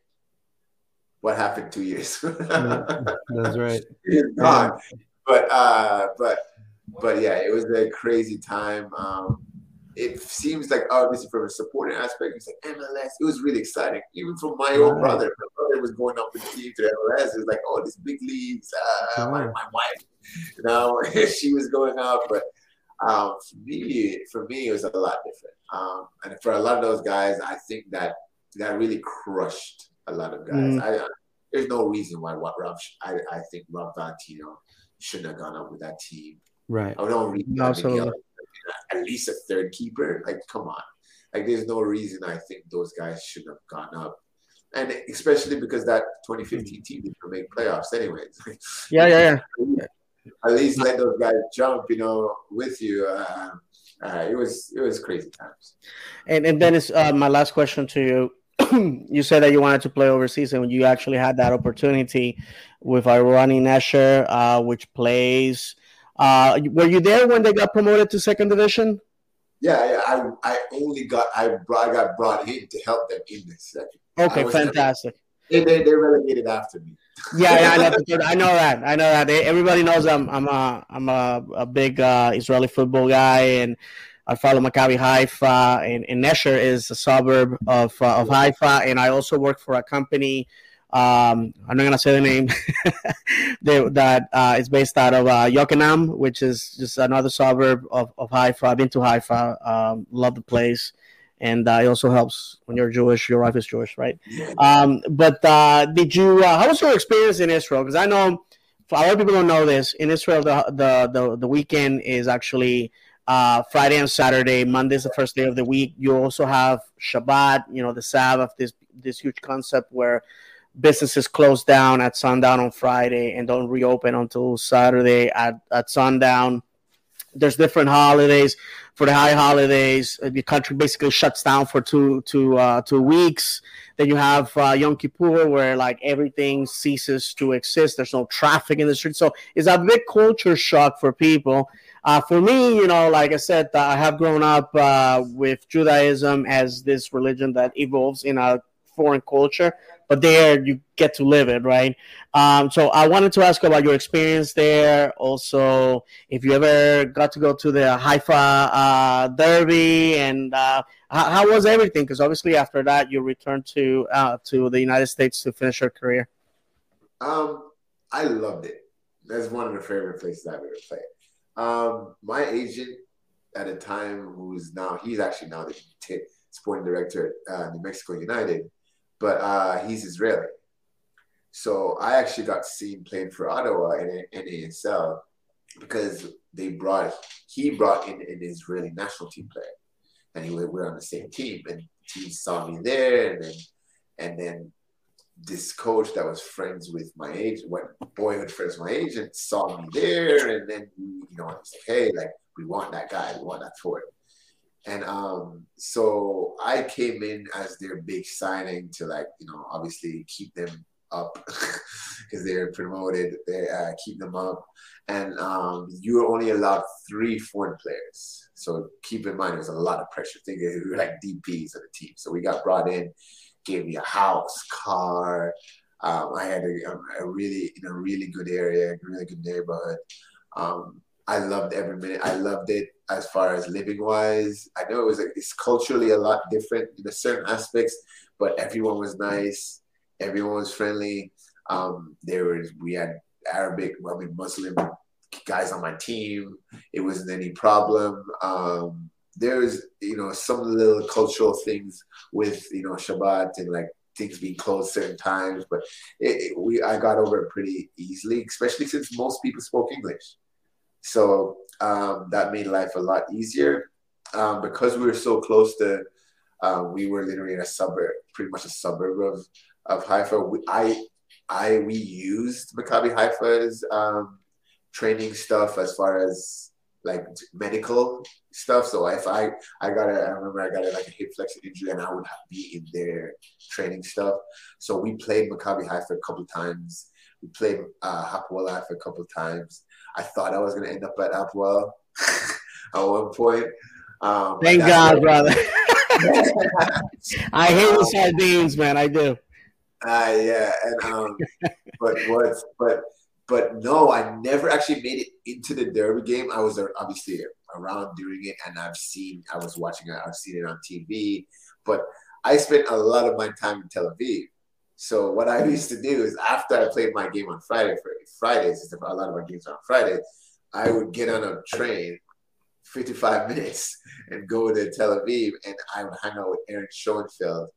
What happened two years? That's right. gone. But uh, but but yeah, it was a crazy time. Um, it seems like obviously from a supporting aspect, it's like MLS. It was really exciting, even from my own brother. My brother was going up with the team to MLS. It was like, oh, this big leagues. Uh, my, my wife, you know, she was going up, but um, for me, for me, it was a lot different. Um, and for a lot of those guys, I think that that really crushed a lot of guys. Mm. I, I, there's no reason why what Rob. I, I think Rob Valentino shouldn't have gone up with that team. Right. I don't read Absolutely at least a third keeper. Like, come on. Like, there's no reason I think those guys should have gone up. And especially because that 2015 team didn't make playoffs anyways. yeah, yeah, yeah. At least let those guys jump, you know, with you. Uh, uh, it was it was crazy times. And and Dennis, uh, my last question to you. you said that you wanted to play overseas, and you actually had that opportunity with Ironi Nesher, uh, which plays uh, were you there when they got promoted to second division? Yeah, yeah I, I only got I, brought, I got brought in to help them in the second. Okay, fantastic. They, they, they relegated after me. yeah, yeah, I know, I know that. I know that. Everybody knows I'm I'm a I'm a, a big uh, Israeli football guy, and I follow Maccabi Haifa, and, and Nesher is a suburb of uh, of Haifa, and I also work for a company um, I'm not gonna say the name. they, that uh, is based out of uh, Yokneam, which is just another suburb of, of Haifa. I've been to Haifa. Um, love the place, and uh, it also helps when you're Jewish. Your wife is Jewish, right? Um, but uh, did you? Uh, how was your experience in Israel? Because I know a lot of people don't know this. In Israel, the the the, the weekend is actually uh, Friday and Saturday. Monday is the first day of the week. You also have Shabbat, you know, the Sabbath. This this huge concept where businesses close down at sundown on Friday and don't reopen until Saturday at, at sundown. There's different holidays. For the high holidays, uh, the country basically shuts down for two two uh, two weeks. Then you have uh, Yom Kippur, where like everything ceases to exist. There's no traffic in the street, so it's a big culture shock for people. Uh, for me, you know, like I said, uh, I have grown up uh, with Judaism as this religion that evolves in a foreign culture but there you get to live it, right? Um, so I wanted to ask about your experience there. Also, if you ever got to go to the Haifa uh, Derby, and uh, how, how, was everything? Because obviously after that you returned to uh, to the United States to finish your career. Um, I loved it. That's one of the favorite places I've ever played. Um, my agent at the time, who's now he's actually now the t- sporting director at uh, New Mexico United, but uh, he's Israeli. So I actually got to see him playing for Ottawa in NASL because they brought he brought in an Israeli national team player, and he we were on the same team, and he saw me there, and then and then this coach that was friends with my agent, what boyhood friends my agent, saw me there, and then you know, he's like, hey, like we want that guy, we want that for him. And um, so I came in as their big signing to like, you know, obviously keep them up because they're promoted, they uh, keep them up. And um, you were only allowed three foreign players. So keep in mind, there's a lot of pressure. Think we were like DPs of the team. So we got brought in gave me a house, car. Um, I had a, um, a, really in a really good area, really good neighborhood. Um, I loved every minute. I loved it as far as living wise. I know it was like, it's culturally a lot different in certain aspects, but everyone was nice. Everyone was friendly. Um, there was we had Arabic, I mean Muslim guys on my team. It wasn't any problem. Um, there's you know some little cultural things with you know Shabbat and like things being closed certain times, but it, it, we I got over it pretty easily, especially since most people spoke English. So um, that made life a lot easier. Um, because we were so close to, um, we were literally in a suburb, pretty much a suburb of of Haifa. We, I I we used Maccabi Haifa's um, training stuff as far as like medical stuff. So if I I got a I remember I got a, like a hip flexor injury and I would be in their training stuff. So we played Maccabi Haifa a couple times. We played uh, Hapoel Haifa a couple times. I thought I was gonna end up at Hapoel at one point. Um, Thank God, brother. I hate the um, sardines, man. I do. Uh, yeah, and um, but but but no, I never actually made it into the Derby game. I was obviously around during it, and I've seen, I was watching it, I've seen it on TV. But I spent a lot of my time in Tel Aviv. So what I used to do is after I played my game on Friday, for Fridays, a lot of our games on Friday, I would get on a train, 55 minutes, and go to Tel Aviv, and I would hang out with Aaron Schoenfeld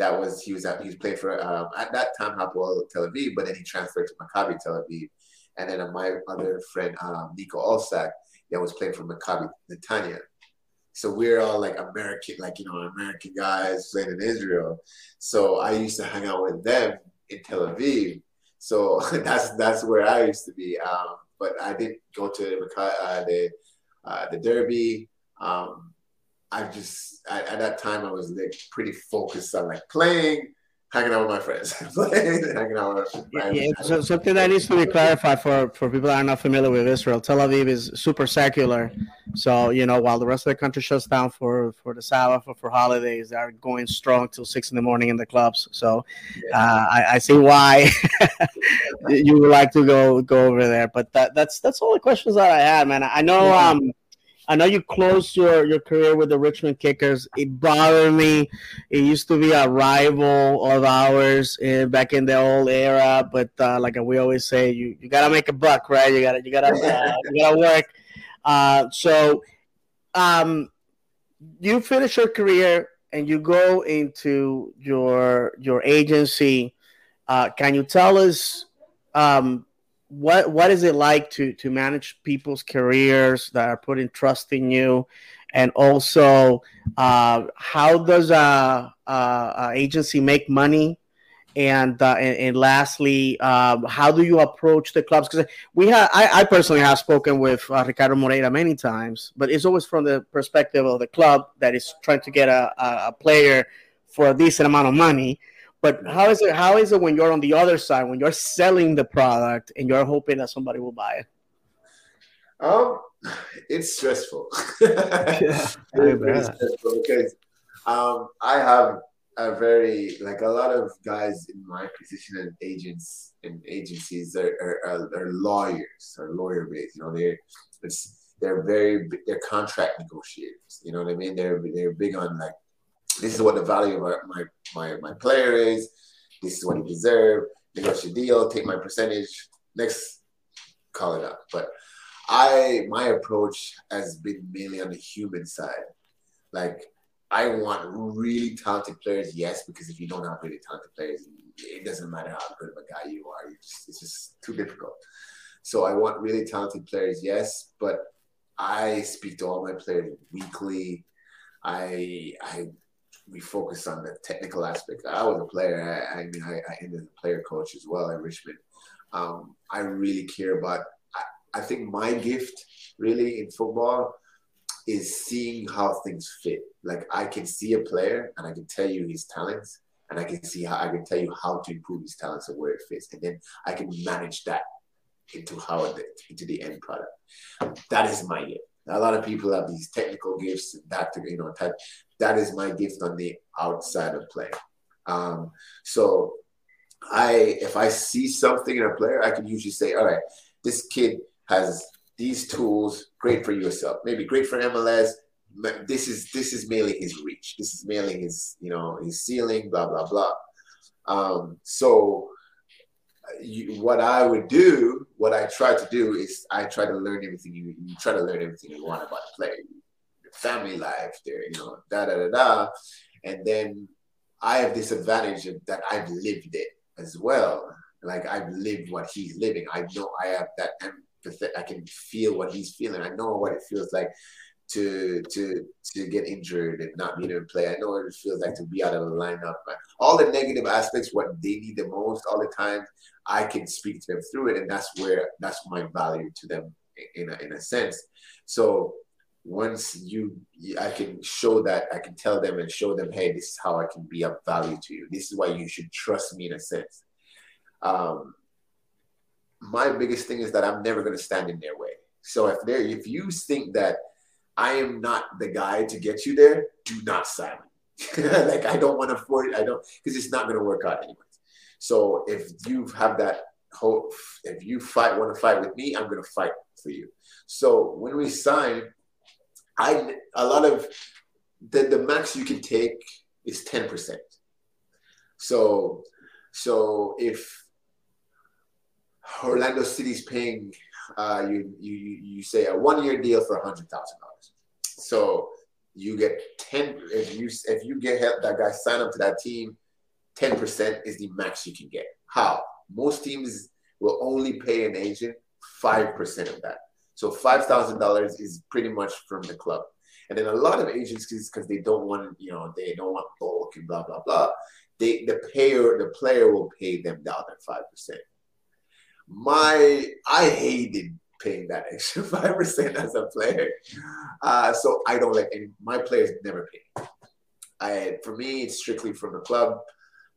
that was he was at he was playing for um, at that time Hapoel Tel Aviv, but then he transferred to Maccabi Tel Aviv, and then my other friend um, Nico Olsak that was playing for Maccabi Netanya. So we're all like American, like you know, American guys playing in Israel. So I used to hang out with them in Tel Aviv. So that's that's where I used to be. Um, but I didn't go to uh, the uh, the Derby. Um, I just I, at that time I was like pretty focused on like playing, hanging out with my friends, hanging out with my yeah, yeah. So something that needs to be clarified for for people that are not familiar with Israel. Tel Aviv is super secular, so you know while the rest of the country shuts down for for the Sabbath or for holidays, they're going strong till six in the morning in the clubs. So yeah. uh, I, I see why you would like to go go over there. But that that's that's all the questions that I had, man. I know um I know you closed your, your career with the Richmond Kickers. It bothered me. It used to be a rival of ours in, back in the old era, but uh, like we always say, you, you gotta make a buck, right? You gotta you gotta uh, you gotta work. Uh, so, um, you finish your career and you go into your your agency. Uh, can you tell us um, what what is it like to to manage people's careers that are putting trust in you? And also uh, how does a, a, a, agency make money? And uh, and, and, lastly um, how do you approach the clubs? Because we have I, I, personally have spoken with uh, ricardo moreira many times but it's always from the perspective of the club that is trying to get a, a player for a decent amount of money but how is it? How is it when you're on the other side, when you're selling the product and you're hoping that somebody will buy it? Um, it's stressful. yeah, it's very stressful because um, I have a very like a lot of guys in my position and agents and agencies are, are, are, lawyers or lawyer based. You know, they're it's they're very they're contract negotiators. You know what I mean? They're they're big on like this is what the value of my my my player is. This is what he deserves. Negotiate deal. Take my percentage. Next, call it up. But I my approach has been mainly on the human side. Like I want really talented players, yes, because if you don't have really talented players, it doesn't matter how good of a guy you are. Just, it's just too difficult. So I want really talented players, yes, but I speak to all my players weekly. I I we focus on the technical aspect. I was a player. I, I mean, I, I, ended a player coach as well at Richmond. Um, I really care about. I, I think my gift really in football is seeing how things fit. Like I can see a player and I can tell you his talents and I can see how I can tell you how to improve his talents and where it fits. And then I can manage that into how it, into the end product. That is my gift. A lot of people have these technical gifts that you know that that is my gift on the outside of play. Um, so I if I see something in a player, I can usually say, all right, this kid has these tools, great for yourself, maybe great for MLS. This is this is mainly his reach. This is mainly his you know his ceiling. Blah blah blah. Um, so you, what I would do, what I try to do is I try to learn everything you, you try to learn everything you want about the player, your family life, their you know da da da da, and then I have this advantage that I've lived it as well. Like I've lived what he's living. I know I have that empathy. I can feel what he's feeling. I know what it feels like to to to get injured and not be able to play. I know what it feels like to be out of the lineup. All the negative aspects, what they need the most, all the time, I can speak to them through it, and that's where that's my value to them in a, in a sense. So once you, I can show that, I can tell them and show them, hey, this is how I can be of value to you. This is why you should trust me in a sense. Um, my biggest thing is that I'm never going to stand in their way. So if they if you think that I am not the guy to get you there, do not sign like I don't want to force I don't because it's not going to work out anyways. So if you have that hope, if you fight want to fight with me, I'm going to fight for you. So when we sign, I a lot of the the max you can take is ten percent. So so if Orlando City's paying uh, you, you you say a one year deal for a hundred thousand dollars. So you get ten if you if you get help that guy sign up to that team, ten percent is the max you can get. How most teams will only pay an agent five percent of that. So five thousand dollars is pretty much from the club. And then a lot of agencies, because they don't want, you know, they don't want bulk and blah blah blah. They the payer, the player will pay them the other five percent my I hated paying that extra five percent as a player, uh, so I don't let any my players never pay. I for me it's strictly from the club.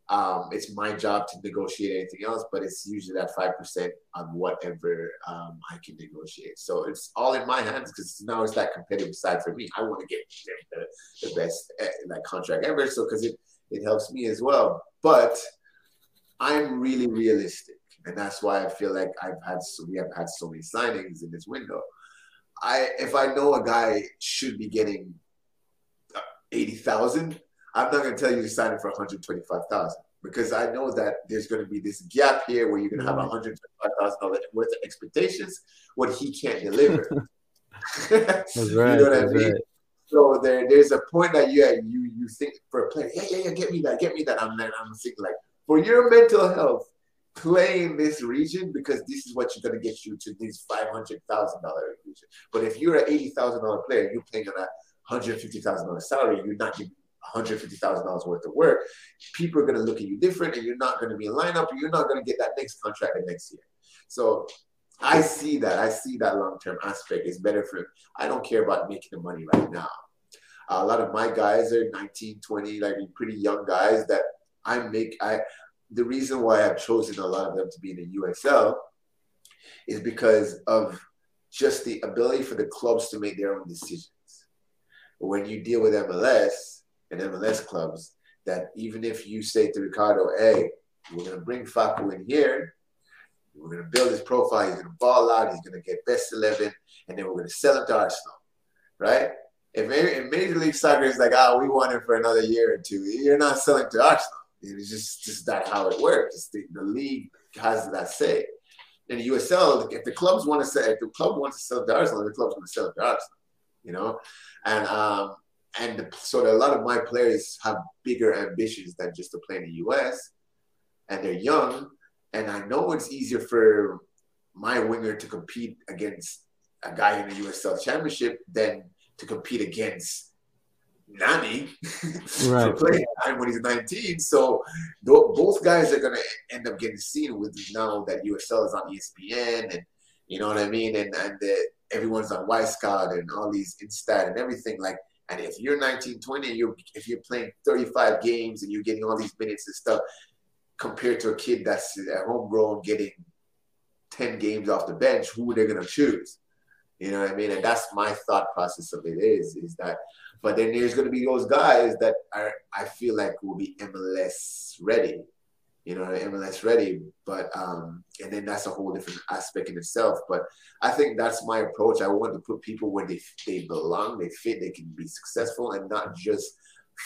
Um, it's my job to negotiate anything else, but it's usually that five percent on whatever um, I can negotiate. So it's all in my hands because now it's that competitive side for me. I want to get the, the best uh, like contract ever, so because it it helps me as well. But I'm really realistic and that's why I feel like I've had so we have had so many signings in this window. I if I know a guy should be getting uh, eighty thousand, I'm not going to tell you to sign him for one hundred twenty five thousand because I know that there's going to be this gap here where you're going to have one hundred twenty five thousand dollars worth of expectations what he can't deliver. that's right. you know what I mean? Right. So there, there's a point that you you you think for a player, yeah, yeah, yeah, get me that, get me that. I'm I'm thinking like for your mental health, play in this region because this is what you're going to get you to these five hundred thousand dollar region. But if you're an eighty thousand dollar player, you're playing on a hundred fifty thousand dollar salary, you're not getting hundred fifty thousand dollars worth of work. People are going to look at you different, and you're not going to be in lineup. You're not going to get that next contract the next year. So I see that. I see that long term aspect is better for. I don't care about making the money right now. A lot of my guys are 19, 20, like pretty young guys that I make. I the reason why I've chosen a lot of them to be in the USL is because of just the ability for the clubs to make their own decisions. When you deal with MLS and MLS clubs, that even if you say to Ricardo, hey, we're going to bring Facu in here, we're going to build his profile, he's going to ball out, he's going to get best 11, and then we're going to sell him to Arsenal, right? If, Major League Soccer is like, oh, we want him for another year or two, you're not selling to Arsenal. It's just, just that how it works. The, the, league has that say. In the USL, if the clubs want to sell, if the club wants to sell to Arsenal, the club's going to sell to Arsenal, you know? And um, and the, so a lot of my players have bigger ambitions than just to play in the US and they're young and I know it's easier for my winger to compete against a guy in the USL championship than to compete against Nani right. for playing time when he's 19. So both guys are going to end up getting seen with now that USL is on ESPN and you know what I mean? And, and the, everyone's on Wyscout and all these Instat and everything. Like and if you're 19, 20, you if you're playing 35 games and you're getting all these minutes and stuff, compared to a kid that's at homegrown getting 10 games off the bench, who they're they gonna choose? You know what I mean? And that's my thought process of it is, is that but then there's gonna be those guys that are I feel like will be MLS ready you know, MLS ready. But um, and then that's a whole different aspect in itself. But I think that's my approach. I want to put people where they they belong, they fit, they can be successful, and not just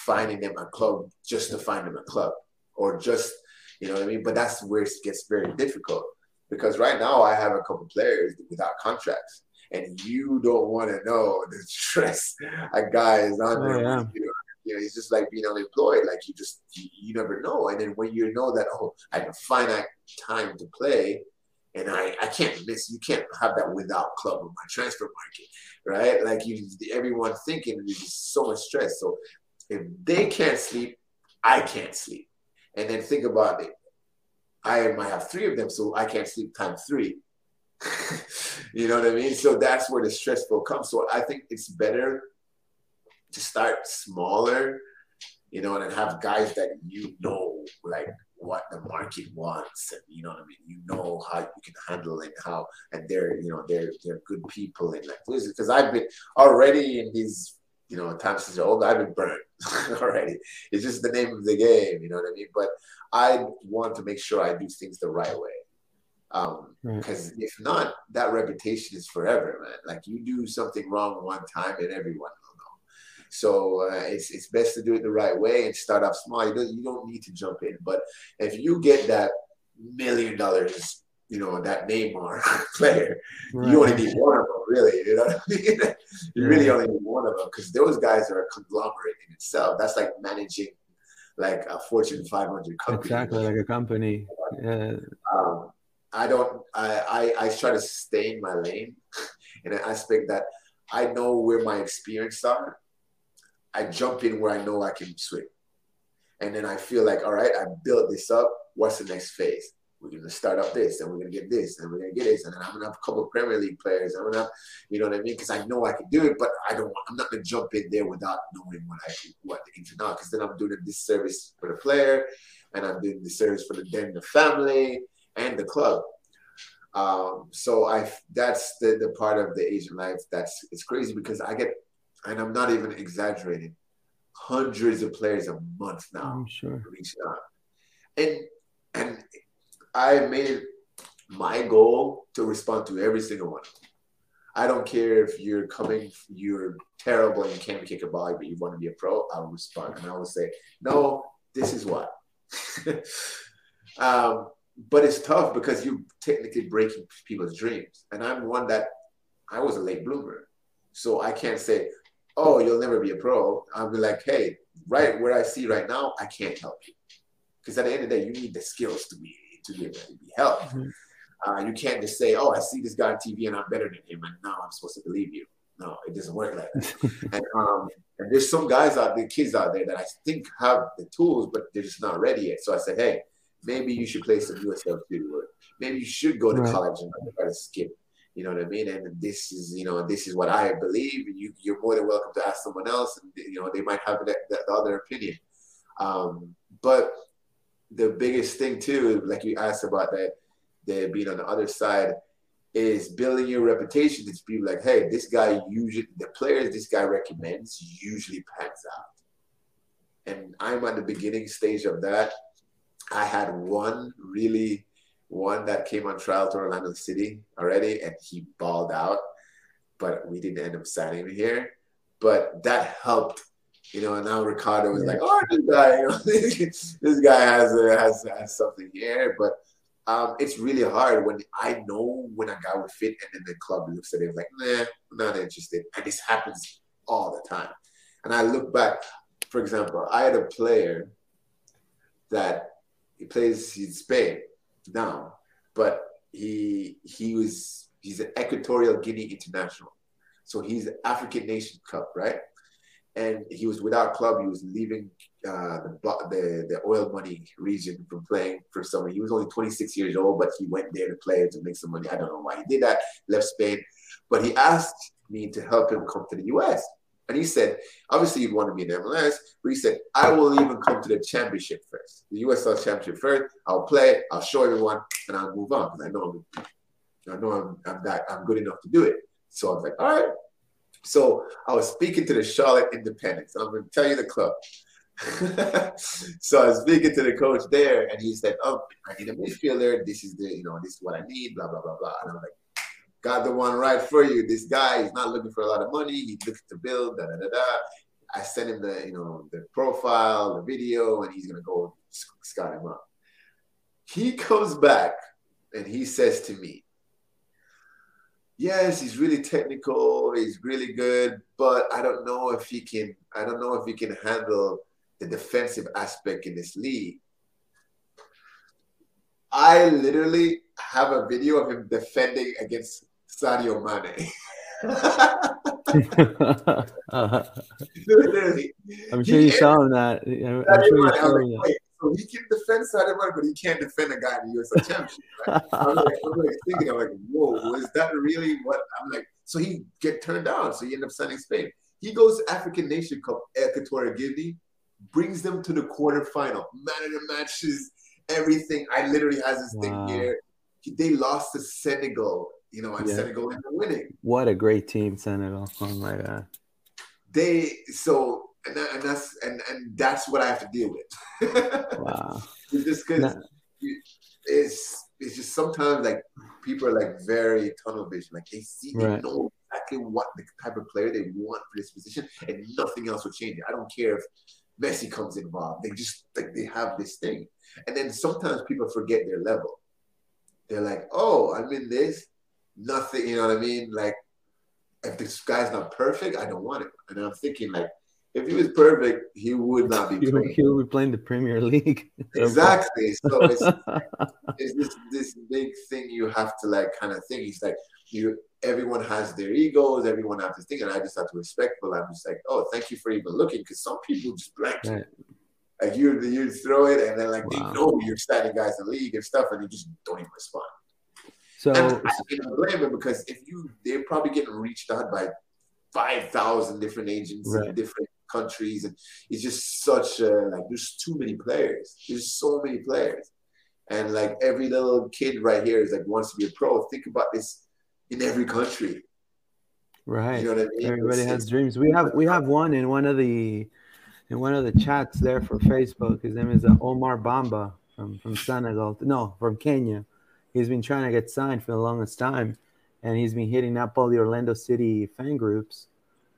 finding them a club just to find them a club or just you know what I mean. But that's where it gets very difficult because right now I have a couple players without contracts. And you don't want to know the stress a guy is under. Oh, yeah. You know, you know, it's just like being unemployed. Like you just you, you never know. And then when you know that oh, I have a finite time to play, and I, I can't miss. You can't have that without club or my transfer market, right? Like you, everyone thinking there's just so much stress. So if they can't sleep, I can't sleep. And then think about it. I might have three of them, so I can't sleep times three. You know what I mean? So that's where the stressful comes. So I think it's better to start smaller, you know, and have guys that you know, like what the market wants, and you know what I mean. You know how you can handle and how, and they're, you know, they're they're good people and like because I've been already in these, you know, times since old, I've been burned already. It's just the name of the game, you know what I mean. But I want to make sure I do things the right way um because right. if not that reputation is forever man like you do something wrong one time and everyone will know. so uh, it's it's best to do it the right way and start off small. You don't, you don't need to jump in, but if you get that million dollars, you know that Neymar player, right. you only need one of them, really. You know what I mean? you really only need one of them because those guys are a conglomerate in itself. That's like managing like a Fortune 500 company. Exactly, like a company. Yeah. Um, I don't. I, I I try to stay in my lane in an aspect that I know where my experience are I jump in where I know I can swim, And then I feel like, all right, I built this up. What's the next phase? We're gonna start up this, and we're gonna get this, and we're gonna get this, and then I'm gonna have a couple of Premier League players. I'm gonna, have, you know what I mean? Because I know I can do it, but I don't. I'm not gonna jump in there without knowing what I what the ins. Because then I'm doing a disservice for the player, and I'm doing disservice for the then the family and the club. Um, so I that's the the part of the Asian life that's it's crazy because I get and I'm not even exaggerating, hundreds of players a month now. I'm sure. Reaching out. And and I made it my goal to respond to every single one. I don't care if you're coming, you're terrible and you can't kick a ball, but you want to be a pro. I will respond and I will say, no, this is what. um, but it's tough because you're technically breaking people's dreams. And I'm one that I was a late bloomer. So I can't say, oh, you'll never be a pro. I'll be like, hey, right where I see right now, I can't help you. Because at the end of the day, you need the skills to be to be able to be helped. Mm-hmm. Uh, you can't just say, oh, I see this guy on TV and I'm better than him, and now I'm supposed to believe you. No, it doesn't work like that. and, um, and there's some guys out there, kids out there that I think have the tools, but they're just not ready yet. So I said, hey, maybe you should play some USL or maybe you should go to right. college and try to skip you know what I mean? And this is, you know, this is what I believe. You, you're more than welcome to ask someone else, and you know, they might have that, that other opinion. Um, but the biggest thing too, like you asked about that, that being on the other side, is building your reputation to be like, hey, this guy usually the players this guy recommends usually pans out. and I'm at the beginning stage of that. I had one really one that came on trial to Orlando City already, and he balled out, but we didn't end up signing him here. But that helped, you know. And now Ricardo was like, "Oh, this guy, you know, this guy has, uh, has has something here." But um, it's really hard when I know when a guy would fit, and then the club looks at him like, "Nah, I'm not interested." And this happens all the time. And I look back, for example, I had a player that he plays in Spain now, but he he was he's an Equatorial Guinea international, so he's African Nation Cup, right? And he was without club. He was leaving uh, the, the the oil money region from playing for someone. He was only 26 years old, but he went there to play to make some money. I don't know why he did that. Left Spain, but he asked me to help him come to the U.S. And he said, obviously he wanted me in MLS, but he said, I will even come to the championship first, the USL championship first. I'll play, I'll show everyone, and I'll move on because I know I'm, I know I'm, I'm that I'm good enough to do it. So I was like, all right. So I was speaking to the Charlotte Independence. I'm going to tell you the club. so I was speaking to the coach there, and he said, "Oh, I need a midfielder. This is the, you know, this is what I need." Blah blah blah blah. And I'm like, got the one right for you. This guy is not looking for a lot of money. He looks to build. Da da da da. I sent him the you know the profile, the video, and he's gonna go scout him up. He comes back and he says to me, "Yes, he's really technical. He's really good, but I don't know if he can. I don't know if he can handle the defensive aspect in this league." I literally have a video of him defending against Sadio Mane. I'm sure you saw him that. I'm, I'm sure you saw him that. So he can defend Sadio Mane, but he can't defend a guy in the USL Championship. Right? I'm, like, I'm like thinking, I'm like, whoa, is that really what? I'm like, so he get turned down, so he end up signing Spain. He goes African Nation Cup, Equatorial Guinea, brings them to the quarterfinal, man of the matches, everything. I literally has this wow. thing here. They lost to Senegal you know, and yeah. Senegal ended up winning. What a great team, Senegal! Oh my god. They so and, that, and that's and and that's what I have to deal with. wow. It's just because it's it's just sometimes like people are like very tunnel vision, like they see they right. know exactly what the type of player they want for this position, and nothing else will change it. I don't care if Messi comes involved. They just like they have this thing, and then sometimes people forget their level. They're like, "Oh, I'm in this nothing, you know what I mean? Like, if this guy's not perfect, I don't want him. And I'm thinking, like, if he was perfect, he would not be playing. He would be playing the Premier League. exactly. So it's, it's this this big thing you have to like kind of think. He's like you. Everyone has their egos. Everyone has to think, and I just have to respectful. I'm just like, oh, thank you for even looking, because some people just blank. Right. Like you, you throw it, and then like wow. they know you're starting guys in the league and stuff, and they just don't even respond. So I can't blame him because if you they're probably getting reached out by five thousand different agents right. in different countries, and it's just such a like there's too many players. There's so many players, and like every little kid right here is like wants to be a pro. Think about this in every country. Right. You know what I mean? Everybody it's, has dreams. We have we have one in one of the in one of the chats there for Facebook. His name is uh, Omar Bamba from from Senegal. No, from Kenya he's been trying to get signed for the longest time, and he's been hitting up all the Orlando City fan groups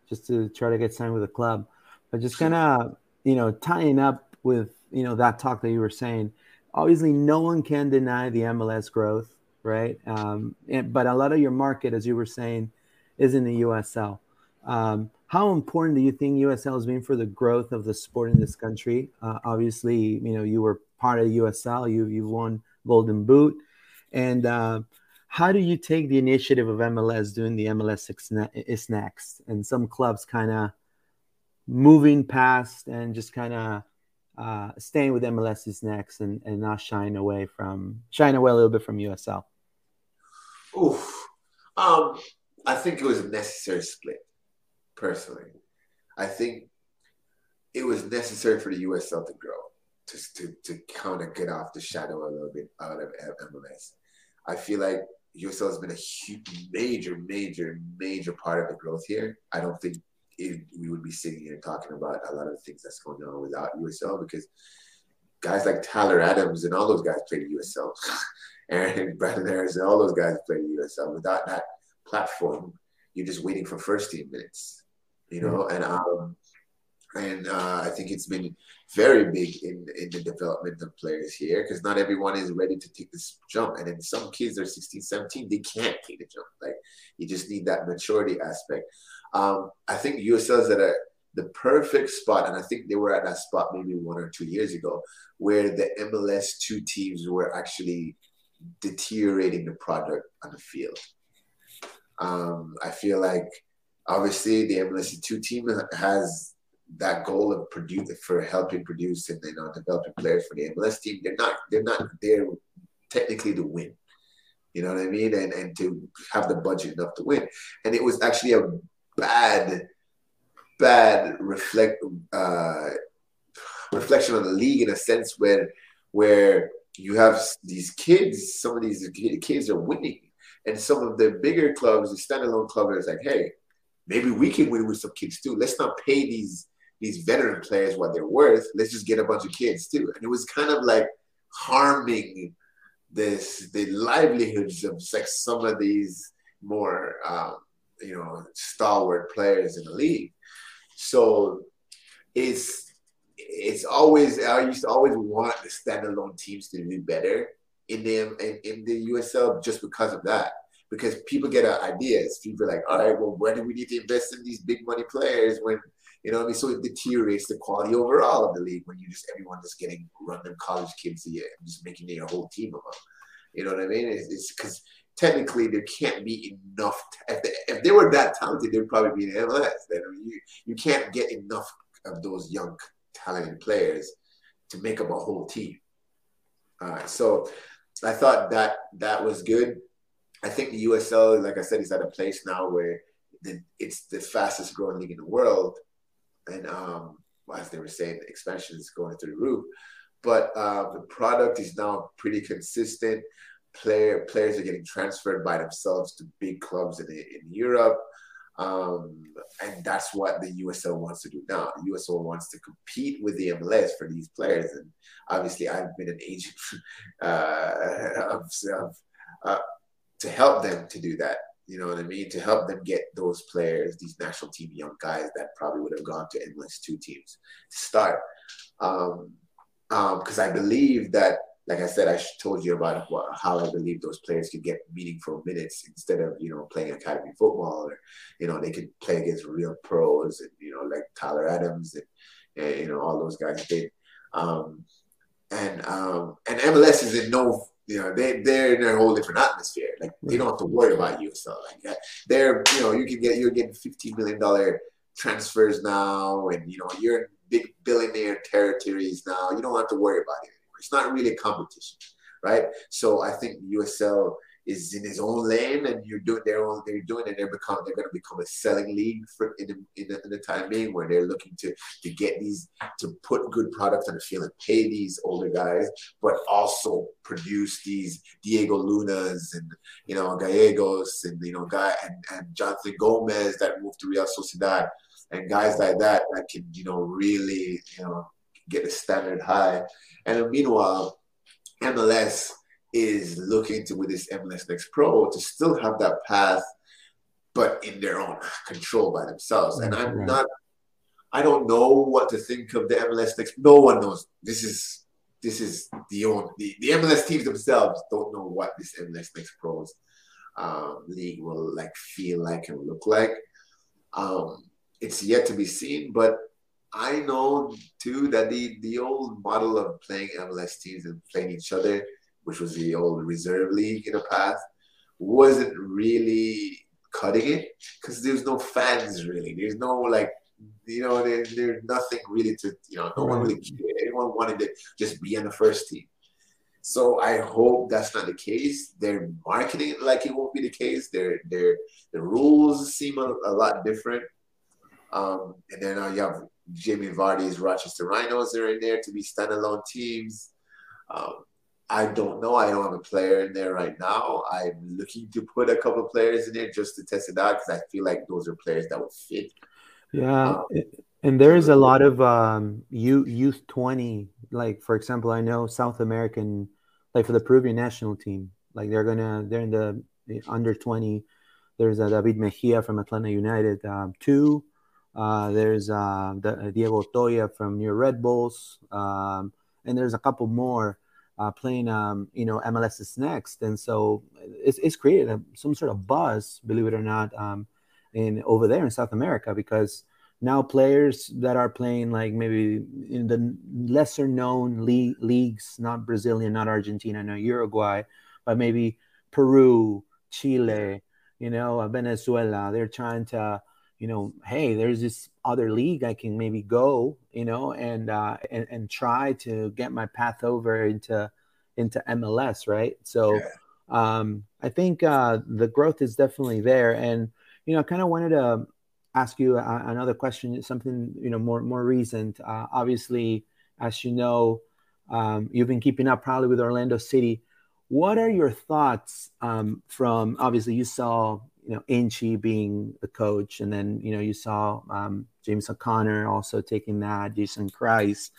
just to try to get signed with the club. But just kind of you know tying up with you know that talk that you were saying. Obviously, no one can deny the MLS growth, right? Um, and, but a lot of your market, as you were saying, is in the USL. Um, how important do you think USL has been for the growth of the sport in this country? Uh, obviously, you know you were part of USL. You you won Golden Boot. And uh, how do you take the initiative of MLS doing the MLS is next, and some clubs kind of moving past and just kind of uh, staying with MLS is next, and, and not shying away from shying away a little bit from USL? Oof. Um, I think it was a necessary split. Personally, I think it was necessary for the USL to grow, to to, to kind of get off the shadow a little bit out of MLS. I feel like USL has been a huge, major, major, major part of the growth here. I don't think it, we would be sitting here talking about a lot of the things that's going on without USL because guys like Tyler Adams and all those guys played USL. Aaron Brandon Harris and all those guys played USL. Without that platform, you're just waiting for first team minutes, you know. And um, and uh, I think it's been very big in in the development of players here because not everyone is ready to take this jump. And then some kids are 16, 17, they can't take the jump. Like you just need that maturity aspect. Um, I think USL is at a the perfect spot, and I think they were at that spot maybe one or two years ago, where the MLS two teams were actually deteriorating the product on the field. Um, I feel like obviously the MLS two team has that goal of produce for helping produce and you know developing players for the MLS team. They're not they're not there technically to win. You know what I mean? And and to have the budget enough to win. And it was actually a bad, bad reflect uh, reflection on the league in a sense where where you have these kids, some of these kids are winning. And some of the bigger clubs, the standalone clubs, are like, hey, maybe we can win with some kids too. Let's not pay these these veteran players what they're worth. Let's just get a bunch of kids too. And it was kind of like harming this the livelihoods of like some of these more um, you know stalwart players in the league. So it's it's always I used to always want the standalone teams to do better in the in, in the USL just because of that. Because people get ideas. People are like, all right, well, why do we need to invest in these big money players when you know what I mean? So it deteriorates the quality overall of the league when you just everyone just getting random college kids a year and just making a whole team of them. You know what I mean? It's because technically there can't be enough. If they, if they were that talented, they'd probably be in MLS. Then I mean, you you can't get enough of those young talented players to make up a whole team. All right, so I thought that that was good. I think the USL, like I said, is at a place now where the, it's the fastest growing league in the world and um, as they were saying, expansion is going through the roof. But uh, the product is now pretty consistent. Player players are getting transferred by themselves to big clubs in in Europe. Um, and that's what the USL wants to do now. The USL wants to compete with the MLS for these players, and obviously, I've been an agent uh, of, of uh, to help them to do that. You know what I mean? To help them get those players, these national team young guys that probably would have gone to MLS two teams to start. Um, because um, I believe that, like I said, I told you about how I believe those players could get meaningful minutes instead of you know playing academy football, or you know they could play against real pros and you know like Tyler Adams and, and you know all those guys did. Um, and um, and MLS is in no you know, they they're in a whole different atmosphere. Like they don't have to worry about you. So like they're you know you can get you're getting fifteen million dollar transfers now, and you know you're in big billionaire territories now. You don't have to worry about it anymore. It's not really a competition, right? So I think USL is in his own lane and you're doing their own they're doing it they're become they're going to become a selling league for in the, in the, in the time being where they're looking to to get these to put good products on the field and pay these older guys but also produce these Diego Lunas and you know Gallegos and you know guy and, and Jonathan Gomez that moved to Real Sociedad and guys like that that can you know really you know get a standard high. And meanwhile MLS is looking to with this MLS Next Pro to still have that path, but in their own control by themselves. And I'm right. not, I don't know what to think of the MLS Next. No one knows. This is this is the own the, the MLS teams themselves don't know what this MLS Next Pros um, league will like feel like and look like. Um, it's yet to be seen, but I know too that the the old model of playing MLS teams and playing each other which was the old reserve league in the past, wasn't really cutting it because there's no fans really. There's no like, you know, there, there's nothing really to, you know, no one really cared. Anyone wanted to just be on the first team. So I hope that's not the case. They're marketing it like it won't be the case. Their their the rules seem a, a lot different. Um, and then uh, you have Jamie Vardy's Rochester Rhinos are in there to be standalone teams. Um, I don't know. I don't have a player in there right now. I'm looking to put a couple players in there just to test it out because I feel like those are players that would fit. Yeah, um, and there is a lot of um, youth twenty. Like for example, I know South American, like for the Peruvian national team, like they're gonna they're in the under twenty. There's a David Mejia from Atlanta United um, two. Uh, there's uh, the, Diego Toya from New Red Bulls, um, and there's a couple more uh, playing, um, you know, MLS is next, and so it's, it's created a, some sort of buzz, believe it or not, um, in over there in South America because now players that are playing like maybe in the lesser known le- leagues, not Brazilian, not Argentina, not Uruguay, but maybe Peru, Chile, you know, Venezuela, they're trying to you know, hey, there's this other league I can maybe go, you know, and uh, and and try to get my path over into into MLS, right? So, yeah. um, I think uh, the growth is definitely there, and you know, I kind of wanted to ask you a, another question, something you know more more recent. Uh, obviously, as you know, um, you've been keeping up probably with Orlando City. What are your thoughts um, from obviously you saw you know Inchy being the coach, and then you know you saw um, James O'Connor also taking that, Jason Kreis.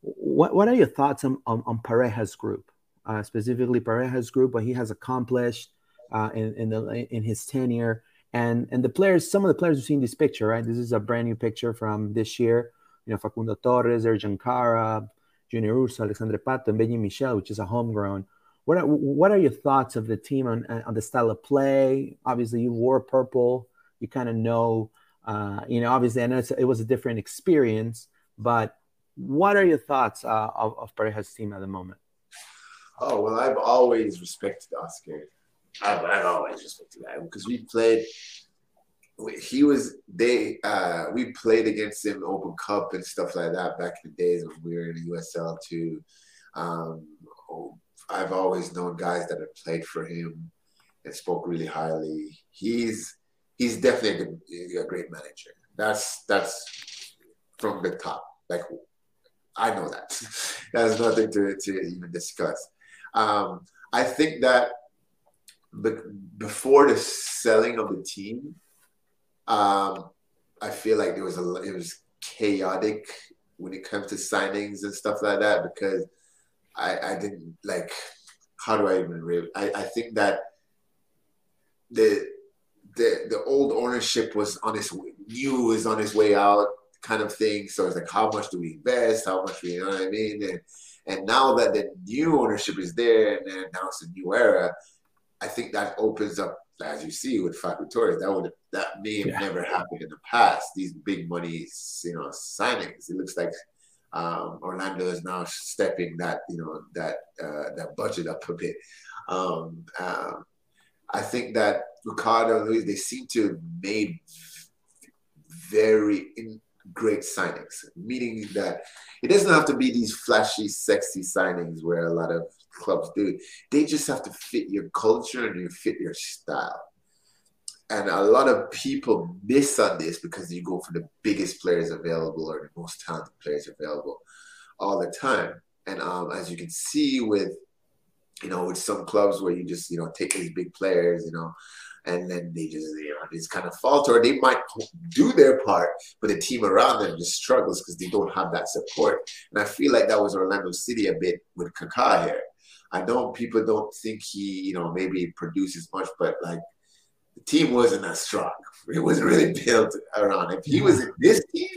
What what are your thoughts on on, on Pareja's group, uh, specifically Pareja's group, what he has accomplished uh, in in, the, in his tenure, and and the players, some of the players we've seen this picture, right? This is a brand new picture from this year. You know, Facundo Torres, Ercan Kara, Junior Urso, Alexandre Pato, and Michel, which is a homegrown. What are, what are your thoughts of the team on, on the style of play? Obviously, you wore purple. You kind of know, uh, you know, obviously, I know it was a different experience, but what are your thoughts uh, of, of Pareja's team at the moment? Oh, well, I've always respected Oscar. I've, I've always respected that because we played he was they uh we played against him open cup and stuff like that back in the days when we were in the usl too um I've always known guys that have played for him and spoke really highly. He's he's definitely a, a great manager. That's that's from the top. Like I know that. There's nothing to, to even discuss. Um, I think that before the selling of the team, um, I feel like there was a it was chaotic when it comes to signings and stuff like that because I, I didn't like how do I even really I, I think that the the the old ownership was on its new is on its way out kind of thing. So it's like how much do we invest? How much we you know what I mean? And and now that the new ownership is there and then now it's a new era, I think that opens up as you see with Torres, that would that may have yeah. never happened in the past. These big money, you know, signings. It looks like um, Orlando is now stepping that you know that uh, that budget up a bit. Um, um, I think that Ricardo and Luis they seem to have made very great signings, meaning that it doesn't have to be these flashy, sexy signings where a lot of clubs do. They just have to fit your culture and you fit your style and a lot of people miss on this because you go for the biggest players available or the most talented players available all the time. And um, as you can see with, you know, with some clubs where you just, you know, take these big players, you know, and then they just, you know, just kind of falter. They might do their part, but the team around them just struggles because they don't have that support. And I feel like that was Orlando City a bit with Kaká here. I know people don't think he, you know, maybe produces much, but like the team wasn't that strong. It wasn't really built around. If he was in this team,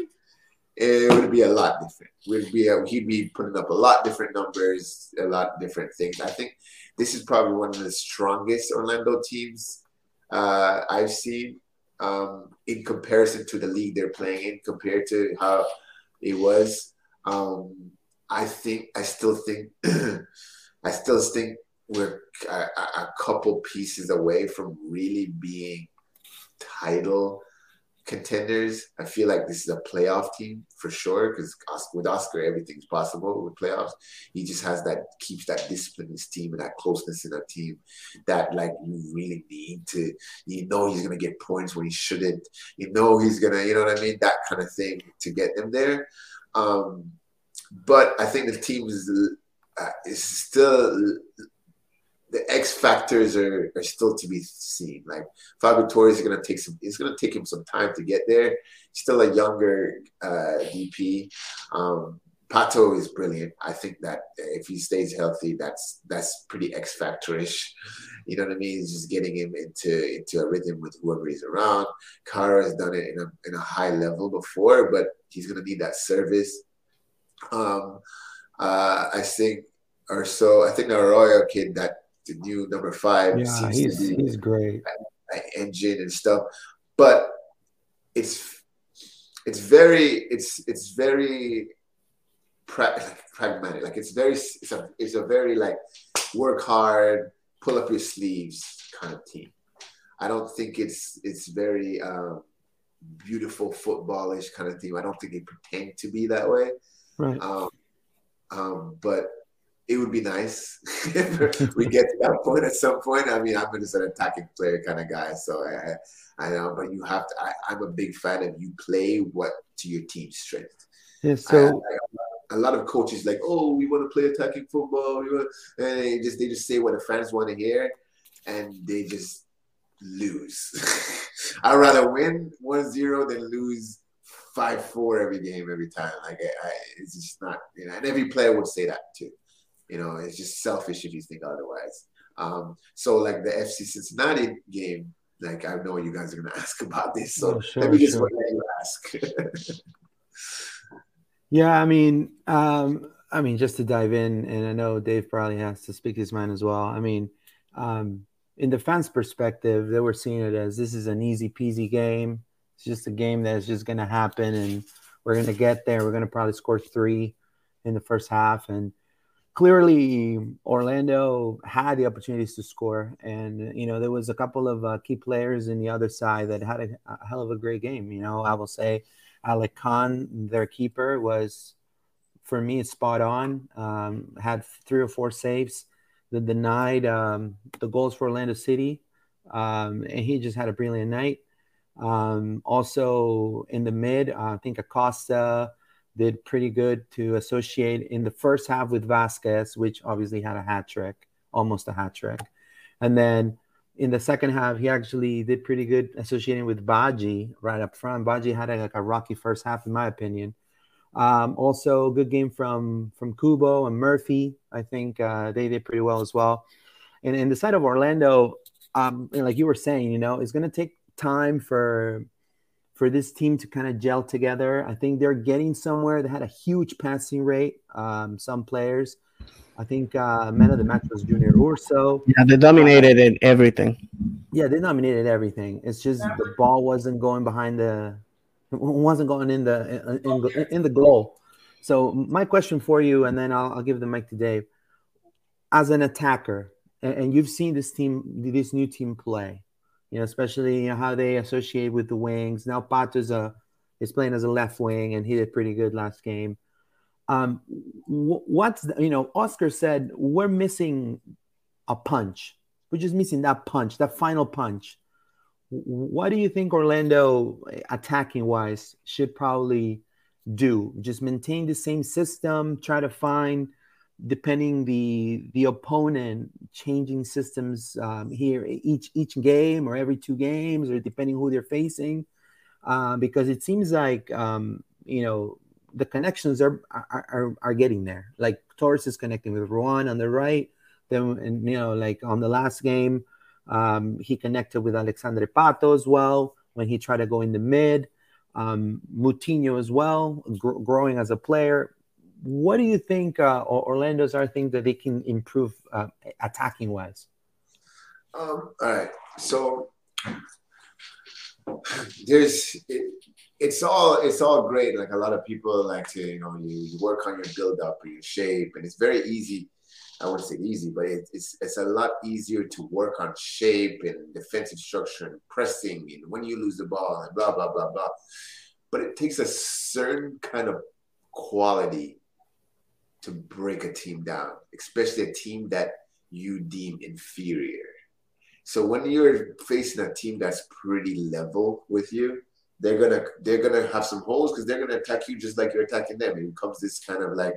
it would be a lot different. Would be a, he'd be putting up a lot different numbers, a lot different things. I think this is probably one of the strongest Orlando teams uh, I've seen um, in comparison to the league they're playing in, compared to how it was. Um, I think I still think I still think we're a, a couple pieces away from really being title contenders. I feel like this is a playoff team for sure because with Oscar, everything's possible with playoffs. He just has that, keeps that discipline in his team and that closeness in a team that like you really need to, you know, he's going to get points when he shouldn't. You know, he's going to, you know what I mean? That kind of thing to get them there. Um, but I think the team is, uh, is still the X factors are, are still to be seen. Like Fabio Torres is gonna take some. It's gonna take him some time to get there. Still a younger uh, DP. Um, Pato is brilliant. I think that if he stays healthy, that's that's pretty X factorish. You know what I mean? It's just getting him into into a rhythm with whoever he's around. Kara has done it in a in a high level before, but he's gonna need that service. Um, uh, I think, or so I think the Araújo kid, that the new number five, yeah, he's he's great. engine and stuff, but it's it's very it's it's very pra- pragmatic. Like it's very it's a it's a very like work hard, pull up your sleeves kind of team. I don't think it's it's very um, beautiful footballish kind of team. I don't think they pretend to be that way. Right. Um, um, but it would be nice if we get to that point at some point. I mean, I'm just an attacking player kind of guy, so I, I know. But you have to. I, am a big fan of you play what to your team's strength. Yeah. So I, a lot of coaches like, oh, we want to play attacking football. We want, and they just they just say what the fans want to hear, and they just lose. I'd rather win 1-0 than lose five four every game every time. Like I, I, it's just not you know, and every player would say that too. You know, it's just selfish if you think otherwise. Um, so like the FC Cincinnati game, like I know you guys are gonna ask about this, so oh, sure, let me just sure. let you ask. Yeah, I mean, um, I mean, just to dive in, and I know Dave probably has to speak his mind as well. I mean, um, in the fans' perspective, they were seeing it as this is an easy peasy game. It's just a game that's just going to happen, and we're going to get there. We're going to probably score three in the first half, and clearly Orlando had the opportunities to score, and you know there was a couple of uh, key players in the other side that had a, a hell of a great game. You know, I will say Alec Kann, their keeper, was for me spot on. Um, had three or four saves that denied um, the goals for Orlando City, um, and he just had a brilliant night. Um, also in the mid, uh, I think Acosta did pretty good to associate in the first half with Vazquez, which obviously had a hat trick, almost a hat trick, and then in the second half, he actually did pretty good associating with Badji right up front. Badji had a, like a rocky first half, in my opinion. Um, also, good game from from Kubo and Murphy. I think uh, they did pretty well as well. And in the side of Orlando, um, like you were saying, you know, it's going to take time for for this team to kind of gel together. I think they're getting somewhere. They had a huge passing rate. Um, some players. I think uh, man of the match was Junior Urso. Yeah, they dominated uh, everything. Yeah, they dominated everything. It's just the ball wasn't going behind the, wasn't going in the in, in the goal. So my question for you, and then I'll, I'll give the mic to Dave. As an attacker, and, and you've seen this team, this new team play, you know, especially you know, how they associate with the wings. Now Pato's a is playing as a left wing, and he did pretty good last game. Um, what's the, you know, Oscar said we're missing a punch. We're just missing that punch, that final punch. What do you think Orlando, attacking wise, should probably do? Just maintain the same system, try to find, depending the the opponent, changing systems um, here each each game or every two games, or depending who they're facing. Uh, because it seems like um, you know the connections are, are are, are getting there. Like Torres is connecting with Ruan on the right. Then and you know, like on the last game, um, he connected with Alexandre Pato as well when he tried to go in the mid. Um, Moutinho as well, gr- growing as a player. What do you think uh, Orlando's are things that they can improve uh, attacking wise? Um, all right, so there's it, it's all it's all great. Like a lot of people like to, you know, you, you work on your build up or your shape, and it's very easy. I wouldn't say easy, but it, it's it's a lot easier to work on shape and defensive structure and pressing and when you lose the ball and blah blah blah blah. But it takes a certain kind of quality to break a team down, especially a team that you deem inferior. So when you're facing a team that's pretty level with you, they're gonna they're gonna have some holes because they're gonna attack you just like you're attacking them. It becomes this kind of like,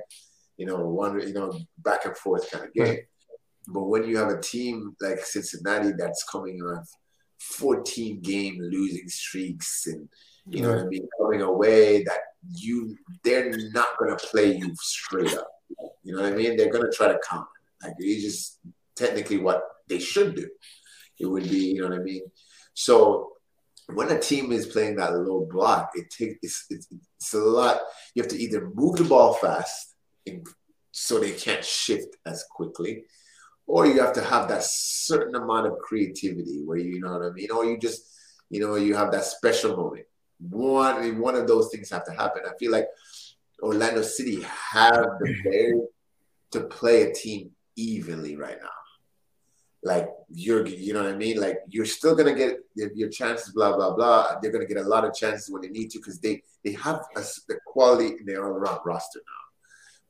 you know, one you know back and forth kind of game. But when you have a team like Cincinnati that's coming off 14 game losing streaks and you know what I mean, coming away that you they're not gonna play you straight up. You know what I mean? They're gonna try to counter. Like it's just technically what they should do. It would be, you know what I mean? So when a team is playing that low block, it takes it's, it's, it's, a lot. You have to either move the ball fast and, so they can't shift as quickly, or you have to have that certain amount of creativity where you, you know what I mean, or you just you know you have that special moment. One one of those things have to happen. I feel like Orlando City have the ability to play a team evenly right now like you're you know what I mean? Like you're still gonna get your chances, blah blah blah. They're gonna get a lot of chances when they need to because they they have a, the quality in their all-around roster now.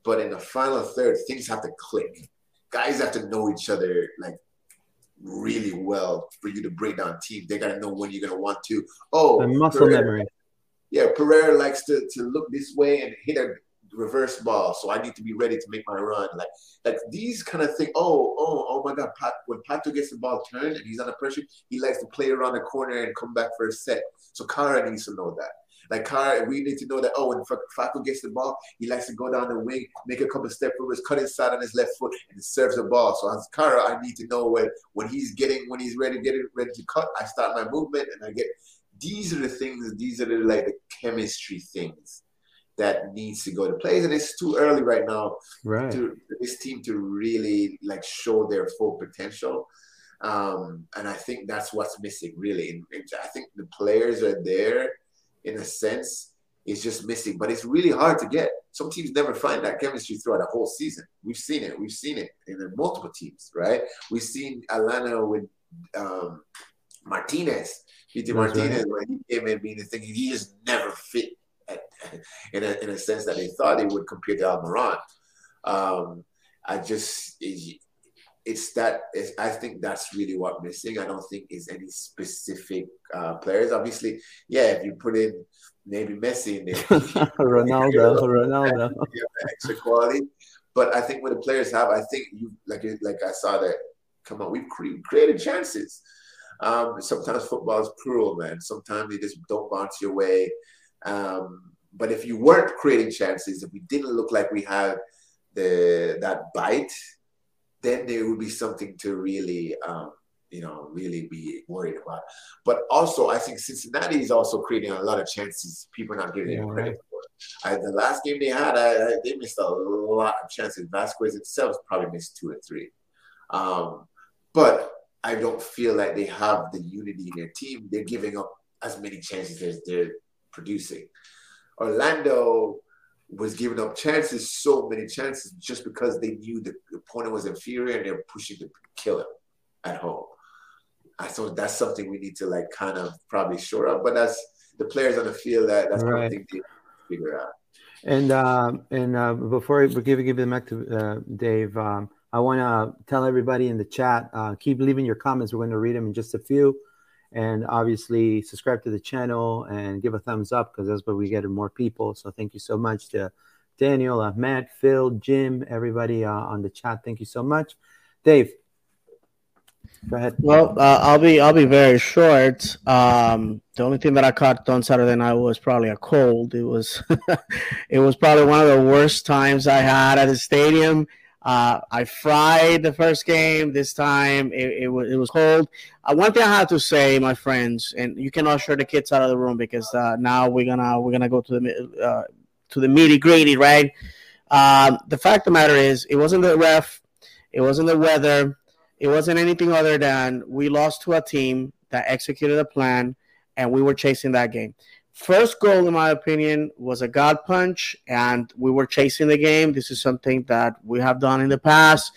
But in the final third, things have to click. Guys have to know each other like really well for you to break down teams. They gotta know when you're gonna want to. Oh, the muscle Pereyra, memory. Yeah, Pereyra likes to to look this way and hit a reverse ball, so I need to be ready to make my run. Like like these kind of things. Oh, oh, oh my God! Pat, when Pato gets the ball turned and he's under pressure, he likes to play around the corner and come back for a set. So Kara needs to know that. Like Kara, we need to know that. Oh, when Facu gets the ball, he likes to go down the wing, make a couple step forwards, cut inside on his left foot, and serves the ball. So as Kara, I need to know when when he's getting when he's ready, getting ready to cut. I start my movement and I get. These are the things. These are the like the chemistry things that needs to go to place, and it's too early right now right. to for this team to really like show their full potential. Um, and I think that's what's missing, really. I think the players are there in a sense. It's just missing, but it's really hard to get. Some teams never find that chemistry throughout a whole season. We've seen it. We've seen it in multiple teams, right? We've seen Atlanta with um, Martinez, Pity Martinez, right. when he came in being the thing, he just never fit in a, in a sense that they thought they would compare to Almiron. Um, I just it, it's that it's, I think that's really what missing. I don't think is any specific uh, players. Obviously, yeah, if you put in maybe Messi in there, Ronaldo, Ronaldo, extra quality. But I think when the players have, I think you like like I saw that. Come on, we've created chances. Um, sometimes football is cruel, man. Sometimes they just don't bounce your way. Um, but if you weren't creating chances, if we didn't look like we had the that bite, then there would be something to really, um, you know, really be worried about. But also, I think Cincinnati is also creating a lot of chances people are not giving yeah, them credit right. for. I, the last game they had, I, I, they missed a lot of chances. Vazquez itself probably missed two or three. Um, but I don't feel like they have the unity in their team. They're giving up as many chances as they're producing. Orlando was giving up chances, so many chances, just because they knew the opponent was inferior and they were pushing to kill him at home. I thought that's something we need to like kind of probably shore up, but that's the players on the field that that's right. something they figure out. And uh, and uh, before we give give the back to uh, Dave, um, I want to tell everybody in the chat uh, keep leaving your comments. We're going to read them in just a few and obviously subscribe to the channel and give a thumbs up because that's where we get more people. So thank you so much to Daniel, uh, Matt, Phil, Jim, everybody uh, on the chat. Thank you so much, Dave. Go ahead. Well, uh, I'll be I'll be very short. Um, the only thing that I caught on Saturday night was probably a cold. It was it was probably one of the worst times I had at the stadium. Uh, I fried the first game. This time it, it, was, it was cold. Uh, one thing I have to say, my friends, and you can usher the kids out of the room because uh, now we're gonna we're gonna go to the uh, to the meaty gritty, right? Um, the fact of the matter is, it wasn't the ref, it wasn't the weather, it wasn't anything other than we lost to a team that executed a plan, and we were chasing that game. First goal, in my opinion, was a God punch, and we were chasing the game. This is something that we have done in the past.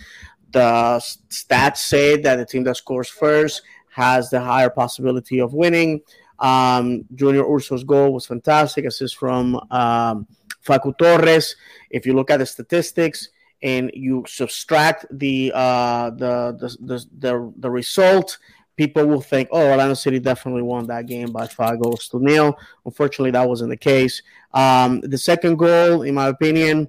The stats say that the team that scores first has the higher possibility of winning. Um, Junior Urso's goal was fantastic. Assist from um, Facu Torres. If you look at the statistics and you subtract the uh, the, the, the the the result people will think, oh, Orlando City definitely won that game by five goals to nil. Unfortunately, that wasn't the case. Um, the second goal, in my opinion,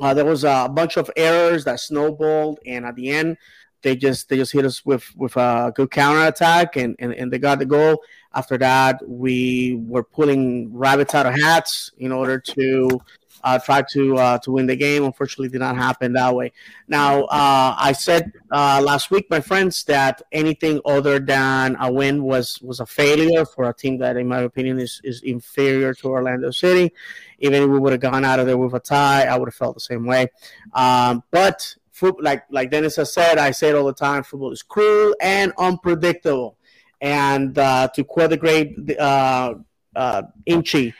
Uh, there was a bunch of errors that snowballed, and at the end, they just they just hit us with with a good counter attack, and, and and they got the goal. After that, we were pulling rabbits out of hats in order to uh, tried to uh, to win the game. Unfortunately, did not happen that way. Now, uh, I said uh, last week, my friends, that anything other than a win was was a failure for a team that, in my opinion, is is inferior to Orlando City. Even if we would have gone out of there with a tie, I would have felt the same way. Um, but like like Dennis has said, I say it all the time: football is cruel and unpredictable. And uh, to quote the great uh, uh, Inchy,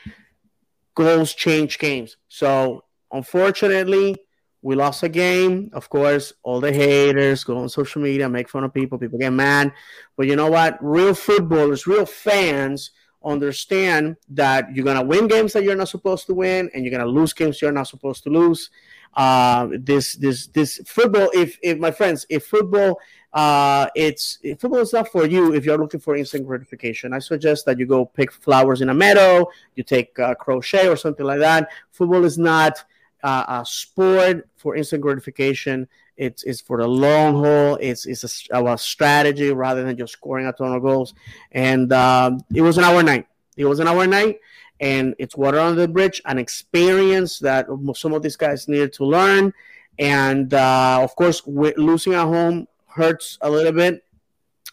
goals change games. So unfortunately, we lost a game. Of course, all the haters go on social media, make fun of people. People get mad. But you know what? Real footballers, real fans understand that you're gonna win games that you're not supposed to win, and you're gonna lose games you're not supposed to lose. Uh, this this this football. If if my friends, if football uh, it's football is not for you if you're looking for instant gratification. I suggest that you go pick flowers in a meadow, you take crochet or something like that. Football is not uh, a sport for instant gratification. It's, it's for the long haul. It's it's a, a strategy rather than just scoring a ton of goals. And um, it was an hour night. It was an hour night, and it's water under the bridge, an experience that some of these guys needed to learn. And uh, of course, losing at home hurts a little bit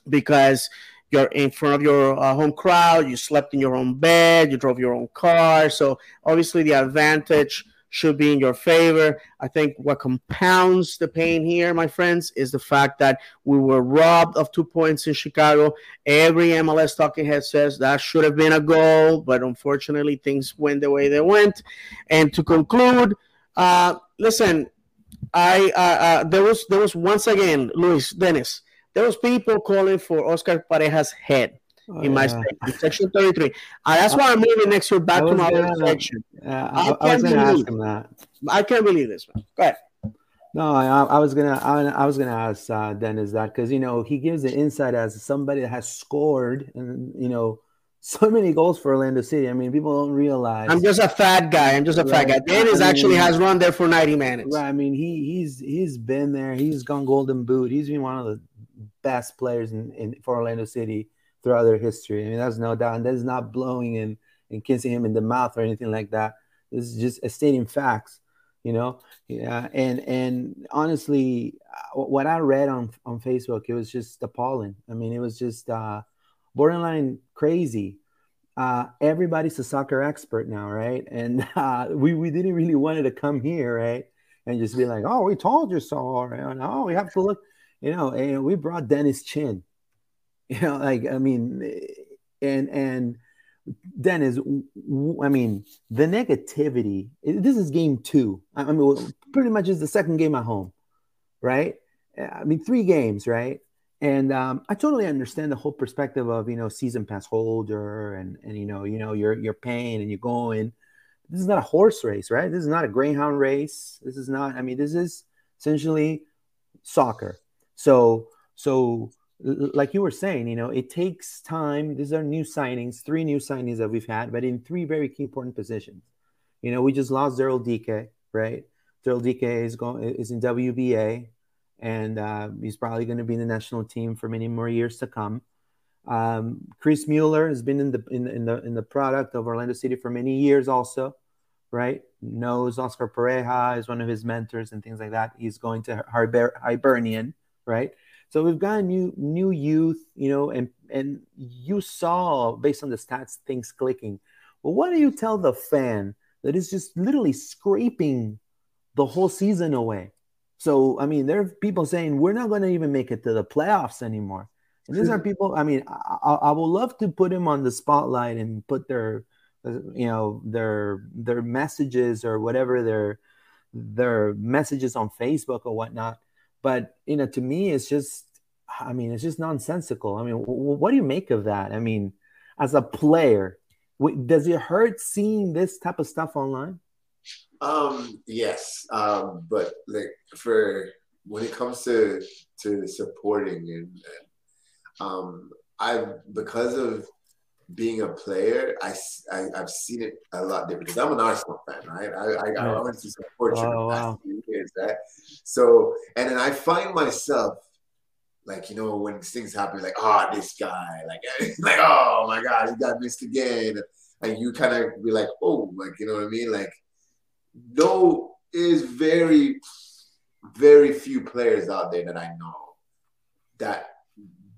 because you're in front of your uh, home crowd, you slept in your own bed, you drove your own car. So obviously the advantage should be in your favor. I think what compounds the pain here, my friends, is the fact that we were robbed of two points in Chicago. Every MLS talking head says that should have been a goal, but unfortunately things went the way they went. And to conclude, uh, listen, I uh, uh, there was there was once again, Luis Dennis. There was people calling for Oscar Pareja's head oh, in my section, section 33. Uh, that's why I'm moving next year back to my gonna, section. Uh, I, I, I was to ask him that. I can't believe this, man. Go ahead. No, I, I, was gonna, I, was gonna ask uh, Dennis that because you know he gives the insight as somebody that has scored and you know so many goals for Orlando City. I mean, people don't realize. I'm just a fat guy. I'm just a right. fat guy. Dennis I mean, actually has run there for 90 minutes. Right. I mean, he he's he's been there. He's gone Golden Boot. He's been one of the best players in, in for Orlando City throughout their history. I mean, that's no doubt. And that is not blowing and and kissing him in the mouth or anything like that. This is just stating facts. You know, yeah, and and honestly, uh, what I read on on Facebook, it was just appalling. I mean, it was just uh, borderline crazy. Uh, everybody's a soccer expert now, right? And uh, we, we didn't really wanted to come here, right? And just be like, oh, we told you so, right? oh, we have to look, you know. And we brought Dennis Chin, you know, like I mean, and and Dennis, I mean, the negativity. This is game two. I mean, pretty much is the second game at home, right? I mean, three games, right? And um, I totally understand the whole perspective of you know season pass holder and and you know you know you're you're paying and you're going. This is not a horse race, right? This is not a greyhound race. This is not. I mean, this is essentially soccer. So so like you were saying, you know, it takes time. These are new signings, three new signings that we've had, but in three very key important positions. You know, we just lost Daryl Dike, right? Daryl Dike is going is in WBA and uh, he's probably going to be in the national team for many more years to come. Um, Chris Mueller has been in the in, in, the in the product of Orlando City for many years, also, right? Knows Oscar Pareja is one of his mentors and things like that. He's going to Hiber- Hibernian, right? So we've got a new new youth, you know, and and you saw based on the stats things clicking. Well, what do you tell the fan that is just literally scraping the whole season away? So, I mean, there are people saying we're not going to even make it to the playoffs anymore. And these are people, I mean, I, I would love to put them on the spotlight and put their, uh, you know, their, their messages or whatever their, their messages on Facebook or whatnot. But, you know, to me, it's just, I mean, it's just nonsensical. I mean, what do you make of that? I mean, as a player, does it hurt seeing this type of stuff online? Um, yes, um, but like for when it comes to to supporting and, um, I because of being a player, I, I have seen it a lot different because I'm an Arsenal fan, right? I I, I went to support oh, wow. years, right? So and then I find myself like you know when things happen, like oh this guy, like like oh my god, he got missed again, and you kind of be like oh like you know what I mean, like no is very very few players out there that I know that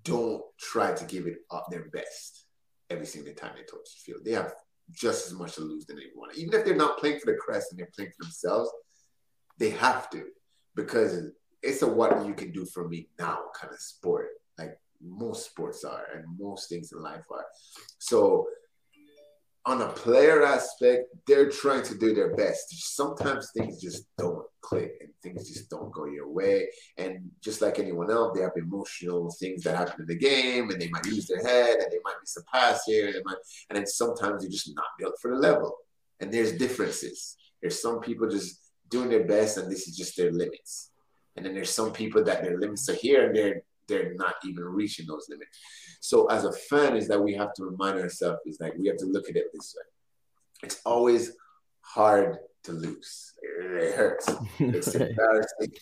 don't try to give it up their best every single time they touch the field. They have just as much to lose than they want. Even if they're not playing for the crest and they're playing for themselves, they have to because it's a what you can do for me now kind of sport. Like most sports are and most things in life are. So on a player aspect, they're trying to do their best. Sometimes things just don't click and things just don't go your way. And just like anyone else, they have emotional things that happen in the game and they might lose their head and they might miss a pass here. And, might, and then sometimes they're just not built for the level. And there's differences. There's some people just doing their best and this is just their limits. And then there's some people that their limits are here and they're they're not even reaching those limits. So as a fan, is that we have to remind ourselves is like we have to look at it this way. It's always hard to lose. It hurts. It's embarrassing.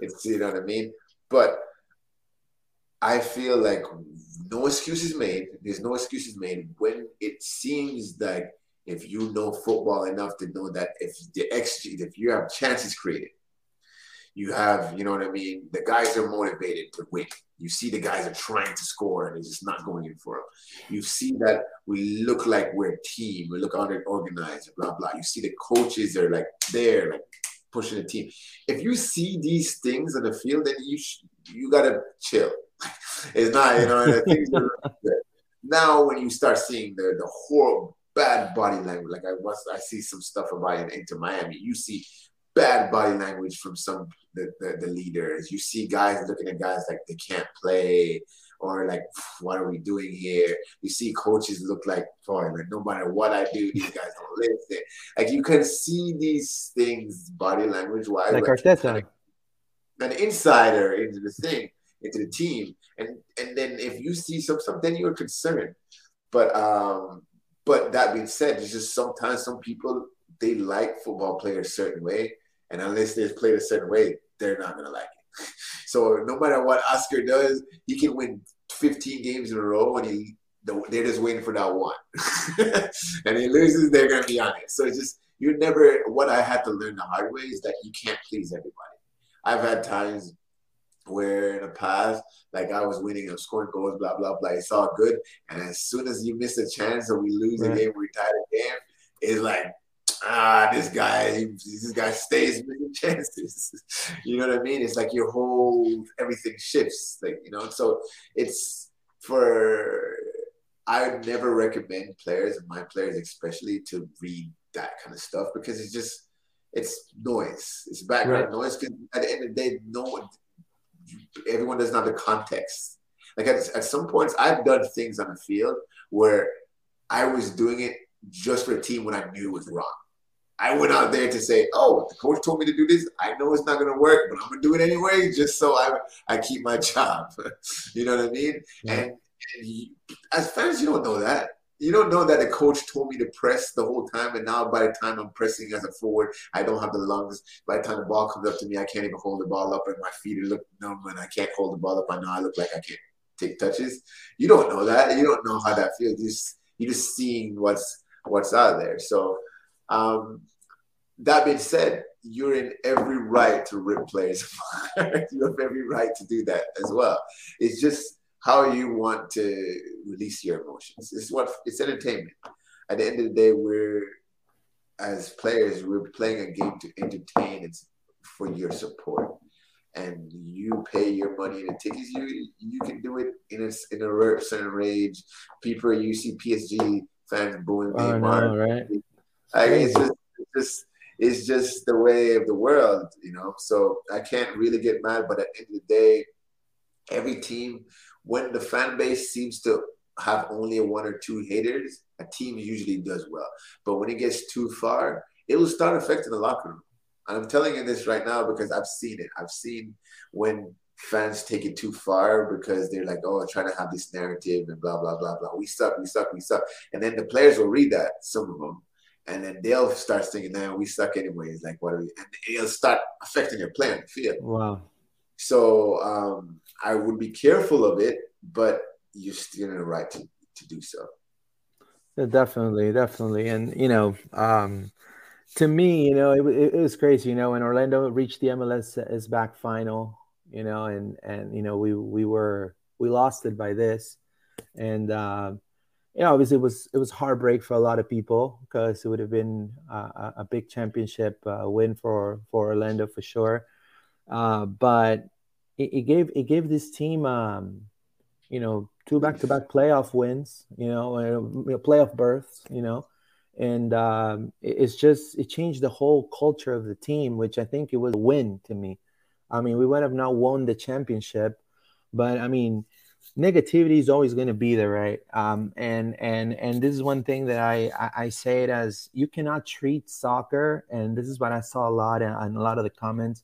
It's you know what I mean. But I feel like no excuses made. There's no excuses made when it seems like if you know football enough to know that if the XG, if you have chances created, you have, you know what I mean? The guys are motivated to win. You see the guys are trying to score and it's just not going in for them. You see that we look like we're a team. We look organized, blah, blah. You see the coaches are like there, like pushing the team. If you see these things on the field, then you sh- you got to chill. it's not, you know, things are Now, when you start seeing the, the horrible, bad body language, like I was, I see some stuff about it Inter Miami, you see bad body language from some the, the, the, leaders. You see guys looking at guys like they can't play or like what are we doing here? You see coaches look like like no matter what I do, these guys don't listen. Like you can see these things body language wise. Like, like Arteta. An insider into the thing, into the team. And and then if you see some something you're concerned. But um but that being said, it's just sometimes some people they like football players a certain way and unless they're played a certain way, they're not gonna like it. so no matter what Oscar does, he can win 15 games in a row, and he they're just waiting for that one. and he loses, they're gonna be on it. So it's just you never. What I had to learn the hard way is that you can't please everybody. I've had times where in the past, like I was winning and scoring goals, blah blah blah. It's all good, and as soon as you miss a chance or we lose right. a game, we tie the game, it's like ah, this guy, this guy stays making chances. you know what I mean? It's like your whole everything shifts, like you know. So it's for I would never recommend players, my players especially, to read that kind of stuff because it's just it's noise. It's background right. noise. Because at the end of the day, no one, everyone doesn't have the context. Like at, at some points, I've done things on the field where I was doing it just for a team when I knew it was wrong. I went out there to say, "Oh, the coach told me to do this. I know it's not going to work, but I'm going to do it anyway, just so I I keep my job." you know what I mean? And, and you, as fans, you don't know that. You don't know that the coach told me to press the whole time, and now by the time I'm pressing as a forward, I don't have the lungs. By the time the ball comes up to me, I can't even hold the ball up, and my feet are look numb, and I can't hold the ball up. I know I look like I can't take touches. You don't know that. You don't know how that feels. You just you're just seeing what's what's out there. So um, that being said, you're in every right to rip players. you have every right to do that as well. It's just how you want to release your emotions. It's what it's entertainment. At the end of the day, we're as players, we're playing a game to entertain. It's for your support, and you pay your money in the tickets. You you can do it in a in a certain rage. People, you see PSG fans booing oh, Neymar. No, right? Like it's just, it's just it's just the way of the world, you know. So I can't really get mad, but at the end of the day, every team, when the fan base seems to have only one or two haters, a team usually does well. But when it gets too far, it will start affecting the locker room. And I'm telling you this right now because I've seen it. I've seen when fans take it too far because they're like, oh, I'm trying to have this narrative and blah blah blah blah. We suck, we suck, we suck, and then the players will read that some of them, and then they'll start thinking, "Now we suck anyways." Like, what are we? And it'll start affecting your play on the field. Wow. So um, I would be careful of it, but you're still in the right to, to do so. Yeah, definitely, definitely, and you know, um, to me, you know, it, it, it, was crazy. You know, when Orlando reached the MLS back final, you know, and and you know, we we were we lost it by this, and uh, you know, obviously it was it was heartbreak for a lot of people because it would have been a, a big championship uh, win for for Orlando for sure, uh, but it, it, gave it gave this team, um, you know, two back to back playoff wins, you know, uh, playoff berths, you know, and um, it, it's just it changed the whole culture of the team, which I think it was a win to me. I mean, we would have not won the championship, but I mean, negativity is always going to be there, right? Um, and and and this is one thing that I, I, I say it as you cannot treat soccer, and this is what I saw a lot in, in a lot of the comments.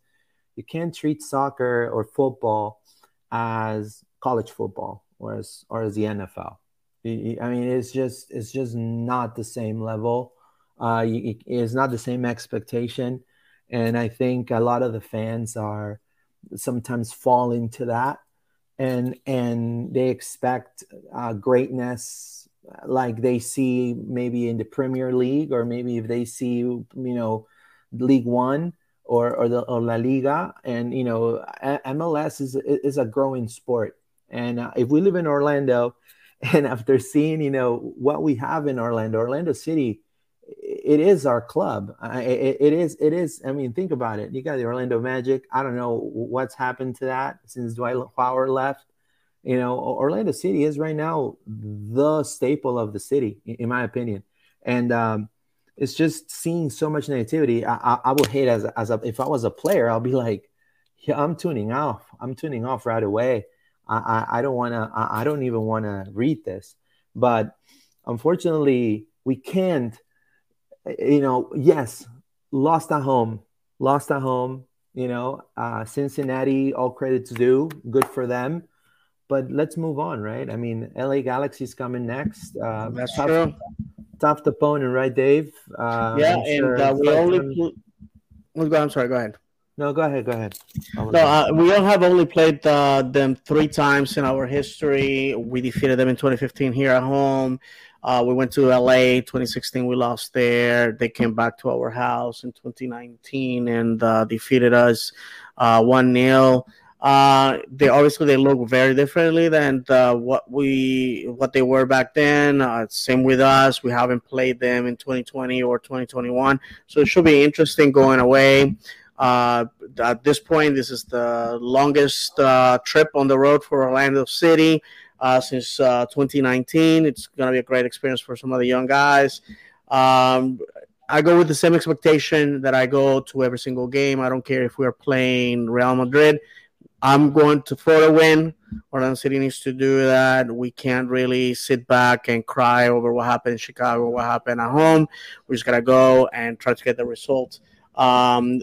You can't treat soccer or football as college football or as or as the NFL. I mean, it's just it's just not the same level. Uh, it's not the same expectation, and I think a lot of the fans are sometimes fall into that, and and they expect uh, greatness like they see maybe in the Premier League or maybe if they see you know League One or or the or La Liga, and you know MLS is is a growing sport. And uh, if we live in Orlando, and after seeing you know what we have in Orlando, Orlando City, it is our club. it, it is. It is. I mean, think about it. You got the Orlando Magic. I don't know what's happened to that since Dwight Howard left. You know, Orlando City is right now the staple of the city, in my opinion. And um, it's just seeing so much negativity. I, I, I would hate as as a, if I was a player, I'll be like, yeah, I'm tuning off. I'm tuning off right away. I, I, don't want to, I, I don't even want to read this. But unfortunately, we can't, you know, yes, lost at home, lost at home, you know, uh, Cincinnati, all credits due, good for them. But let's move on, right? I mean, LA Galaxy's coming next. Uh, That's tough, true. Tough opponent, right, Dave? Uh, yeah, and sure uh, we only. Pl- I'm sorry. Go ahead. No, go ahead. Go ahead. No, uh, we all have only played uh, them three times in our history. We defeated them in 2015 here at home. Uh, we went to LA 2016. We lost there. They came back to our house in 2019 and uh, defeated us uh, one 0 uh, they obviously they look very differently than the, what we what they were back then. Uh, same with us. We haven't played them in 2020 or 2021, so it should be interesting going away. Uh, at this point, this is the longest uh, trip on the road for Orlando City uh, since uh, 2019. It's going to be a great experience for some of the young guys. Um, I go with the same expectation that I go to every single game. I don't care if we're playing Real Madrid. I'm going to for a win. Orlando City needs to do that. We can't really sit back and cry over what happened in Chicago, what happened at home. We just gotta go and try to get the result. Um,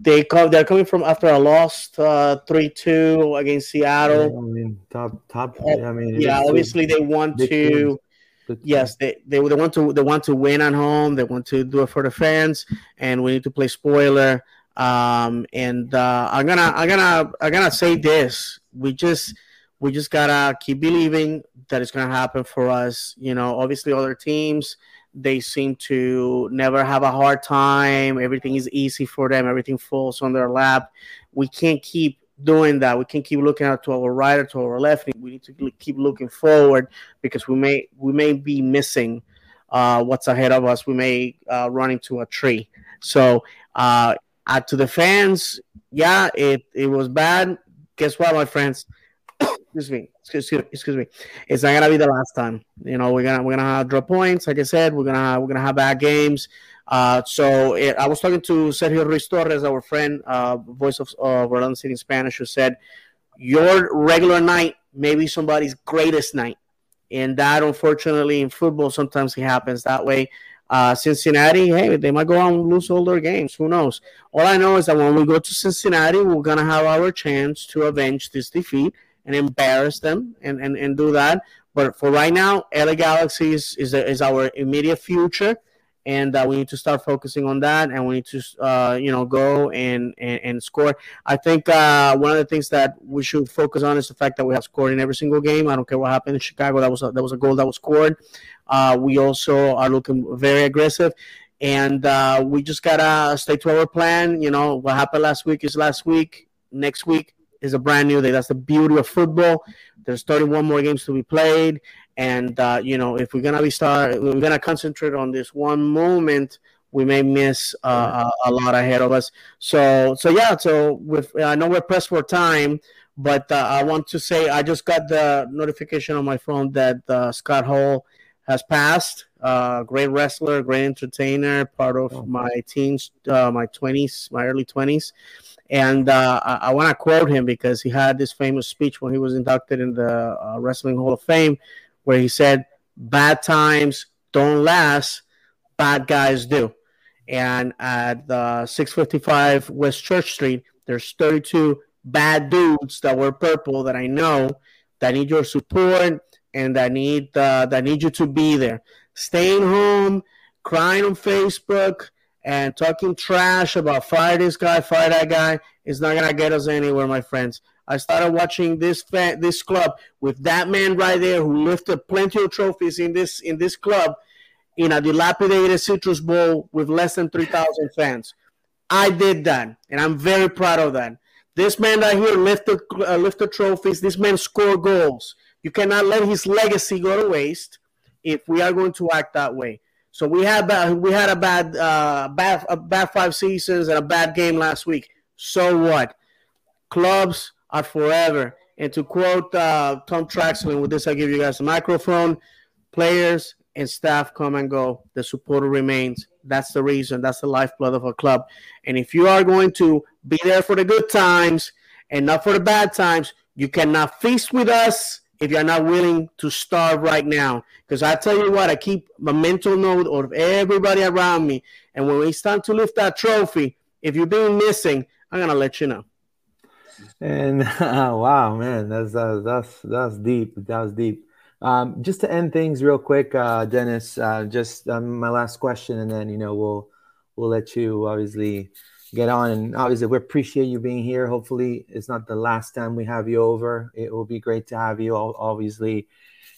they come. They're coming from after a loss uh, three uh, two against Seattle. I mean, top top. Uh, I mean, yeah. Obviously, they want to. Yes, they, they they want to they want to win at home. They want to do it for the fans, and we need to play spoiler. Um, and uh, I'm gonna I'm gonna I'm gonna say this. We just we just gotta keep believing that it's gonna happen for us. You know, obviously other teams they seem to never have a hard time. Everything is easy for them. Everything falls on their lap. We can't keep doing that. We can keep looking out to our right or to our left. We need to keep looking forward because we may we may be missing uh, what's ahead of us. We may uh, run into a tree. So uh, to the fans, yeah, it it was bad. Guess what, my friends? Excuse me, excuse, excuse me. It's not gonna be the last time. You know, we're gonna we're gonna have drop points. Like I said, we're gonna we're gonna have bad games. Uh, so it, I was talking to Sergio Ruiz Torres, our friend, uh, voice of uh, Orlando City in Spanish, who said, "Your regular night may be somebody's greatest night," and that, unfortunately, in football, sometimes it happens that way. Uh, Cincinnati, hey, they might go out and lose all their games. Who knows? All I know is that when we go to Cincinnati, we're gonna have our chance to avenge this defeat and embarrass them and, and, and do that. But for right now, LA Galaxy is, is, is our immediate future. And uh, we need to start focusing on that and we need to uh, you know go and, and, and score. I think uh, one of the things that we should focus on is the fact that we have scored in every single game. I don't care what happened in chicago that was a, that was a goal that was scored. Uh, we also are looking very aggressive. And uh, we just gotta stay to our plan. You know what happened last week is last week. Next week is a brand new day that's the beauty of football there's 31 more games to be played and uh, you know, if we're gonna be start, we're gonna concentrate on this one moment. We may miss uh, a, a, lot ahead of us. So, so yeah. So, with I know we're pressed for time, but uh, I want to say I just got the notification on my phone that uh, Scott Hall has passed. Uh, great wrestler, great entertainer, part of oh. my teens, uh, my twenties, my early twenties. And uh, I, I want to quote him because he had this famous speech when he was inducted in the uh, Wrestling Hall of Fame, where he said, Bad times don't last, bad guys do. And at the 655 West Church Street, there's 32 bad dudes that wear purple that I know that need your support and that need uh, that need you to be there. Staying home, crying on Facebook, and talking trash about fire this guy, fire that guy is not gonna get us anywhere, my friends. I started watching this this club with that man right there who lifted plenty of trophies in this in this club in a dilapidated Citrus Bowl with less than three thousand fans. I did that, and I'm very proud of that. This man right here lifted uh, lifted trophies. This man scored goals. You cannot let his legacy go to waste if we are going to act that way. So we had bad, we had a bad uh, bad a bad five seasons and a bad game last week. So what? Clubs are forever. And to quote uh, Tom Traxman, with this I give you guys a microphone. Players and staff come and go. The supporter remains. That's the reason. That's the lifeblood of a club. And if you are going to be there for the good times and not for the bad times, you cannot feast with us if you're not willing to starve right now. Because I tell you what, I keep a mental note of everybody around me. And when it's time to lift that trophy, if you're being missing, I'm gonna let you know. And uh, wow, man, that's uh, that's that's deep. That was deep. Um, just to end things real quick, uh, Dennis. Uh, just um, my last question, and then you know we'll we'll let you obviously get on. And obviously, we appreciate you being here. Hopefully, it's not the last time we have you over. It will be great to have you. Obviously,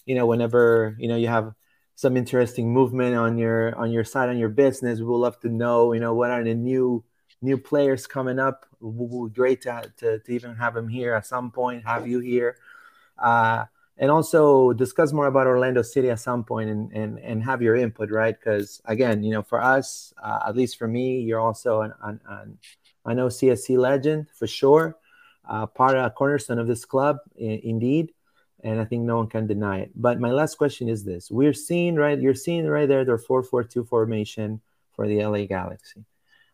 you know, whenever you know you have some interesting movement on your on your side on your business, we'll love to know. You know, what are the new new players coming up. Great to, to, to, even have them here at some point, have you here. Uh, and also discuss more about Orlando City at some point and, and, and have your input, right? Because again, you know, for us, uh, at least for me, you're also an, an, an I know CSC legend for sure, uh, part of a cornerstone of this club, I- indeed. And I think no one can deny it. But my last question is this: We're seeing right, you're seeing right there their four-four-two formation for the LA Galaxy.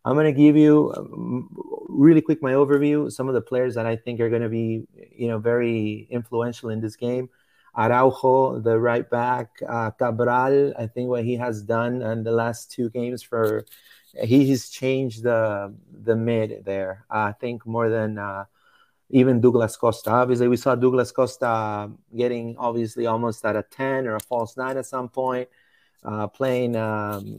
I'm going to give you um, really quick my overview. Some of the players that I think are going to be, you know, very influential in this game. Araujo, the right back, uh, Cabral. I think what he has done in the last two games for he has changed the the mid there. I think more than uh, even Douglas Costa. Obviously, we saw Douglas Costa getting obviously almost at a ten or a false nine at some point, uh, playing um,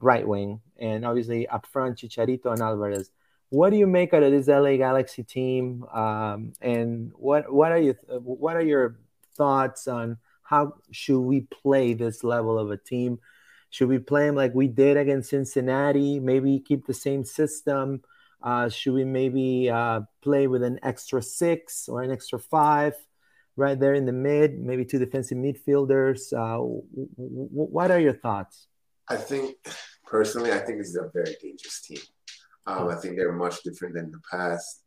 right wing, and obviously up front Chicharito and Alvarez. What do you make out of this LA Galaxy team? Um, and what what are you what are your thoughts on how should we play this level of a team? Should we play them like we did against Cincinnati? Maybe keep the same system. Uh, should we maybe uh, play with an extra six or an extra five right there in the mid? Maybe two defensive midfielders. Uh, w- w- what are your thoughts? I think personally, I think this is a very dangerous team. Um, I think they're much different than the past.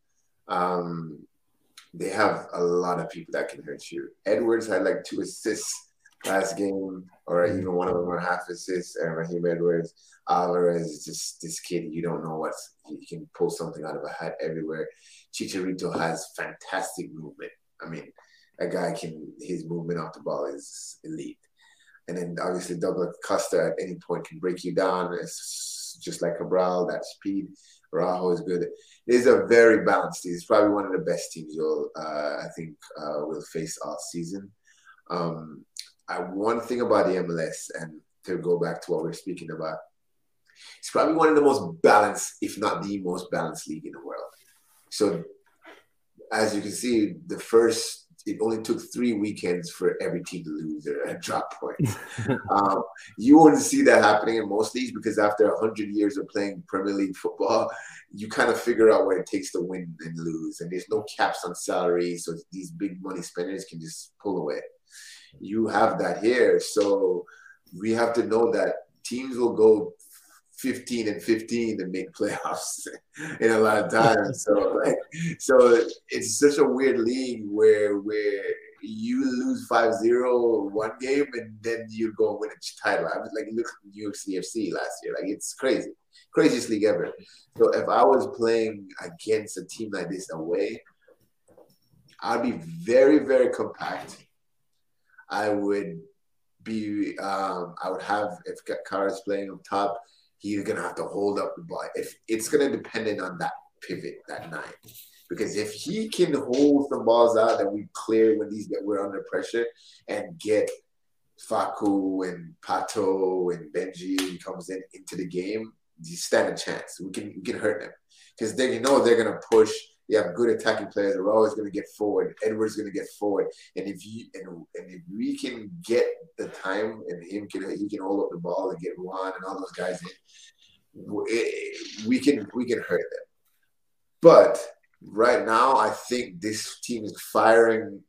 Um, they have a lot of people that can hurt you. Edwards had like two assists last game, or even one of them were half assists. And Raheem Edwards, Alvarez is just this kid. You don't know what he can pull something out of a hat everywhere. Chicharito has fantastic movement. I mean, a guy can his movement off the ball is elite and then obviously Douglas Costa at any point can break you down. It's just like Cabral, that speed. Araujo is good. It is a very balanced team. It's probably one of the best teams you'll, uh, I think, uh, will face all season. Um, I, one thing about the MLS, and to go back to what we are speaking about, it's probably one of the most balanced, if not the most balanced league in the world. So, as you can see, the first it only took three weekends for every team to lose or drop points. um, you wouldn't see that happening in most leagues because after 100 years of playing Premier League football, you kind of figure out what it takes to win and lose. And there's no caps on salaries, so these big money spenders can just pull away. You have that here. So we have to know that teams will go 15 and 15 to make playoffs in a lot of times. So like, so it's such a weird league where where you lose 5-0 one game and then you go win a title. I was like look at New York CFC last year. Like it's crazy. Craziest league ever. So if I was playing against a team like this away, I'd be very, very compact. I would be um, I would have if Kara's playing up top, he's gonna have to hold up the ball. If it's gonna depend on that pivot that night. Because if he can hold some balls out that we clear when these that we're under pressure and get Facu and Pato and Benji comes in into the game, you stand a chance. We can we can hurt them because they you know they're gonna push they have good attacking players. They're always going to get forward. Edwards going to get forward, and if you and, and if we can get the time and him can he can hold up the ball and get Juan and all those guys in, eh, we can we can hurt them. But right now, I think this team is firing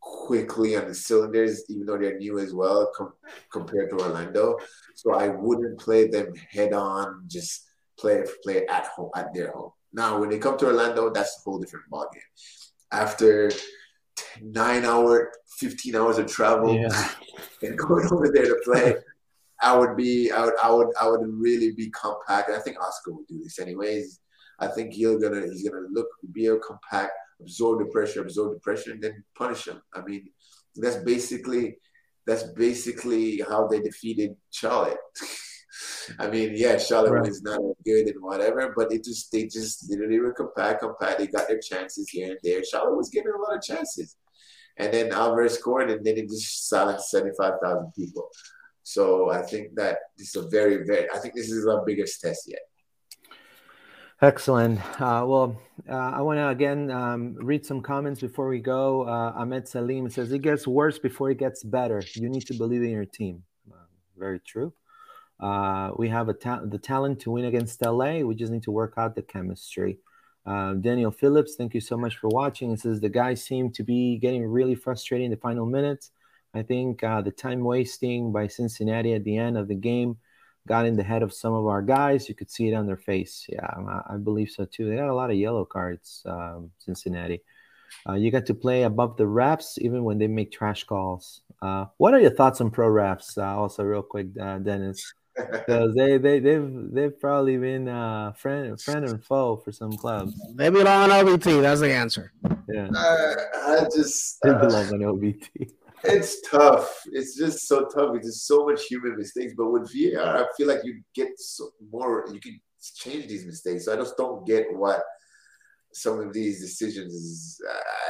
quickly on the cylinders, even though they're new as well com- compared to Orlando. So I wouldn't play them head on. Just play play at home at their home. Now, when they come to Orlando, that's a whole different ballgame. After nine hour, 15 hours of travel yeah. and going over there to play, I would be, I would, I would, I would really be compact. I think Oscar would do this anyways. I think he'll gonna, he's gonna look, be a compact, absorb the pressure, absorb the pressure, and then punish him. I mean, that's basically, that's basically how they defeated Charlotte. I mean, yeah, Charlotte right. was not good and whatever, but it just they just literally were compact, compact. They got their chances here and there. Charlotte was getting a lot of chances, and then Alvarez scored, and then it just silenced seventy-five thousand people. So I think that this is a very, very. I think this is our biggest test yet. Excellent. Uh, well, uh, I want to again um, read some comments before we go. Uh, Ahmed Salim says it gets worse before it gets better. You need to believe in your team. Uh, very true. Uh, we have ta- the talent to win against LA. We just need to work out the chemistry. Uh, Daniel Phillips, thank you so much for watching. It says the guys seem to be getting really frustrated in the final minutes. I think uh, the time wasting by Cincinnati at the end of the game got in the head of some of our guys. You could see it on their face. Yeah, I, I believe so too. They got a lot of yellow cards, um, Cincinnati. Uh, you got to play above the refs even when they make trash calls. Uh, what are your thoughts on pro refs? Uh, also, real quick, uh, Dennis because they they they've they've probably been uh friend friend and foe for some clubs. They belong on OBT. That's the answer. Yeah, uh, I just they uh, belong on OBT. It's tough. It's just so tough. It's just so much human mistakes. But with VAR, I feel like you get so more. You can change these mistakes. So I just don't get what some of these decisions.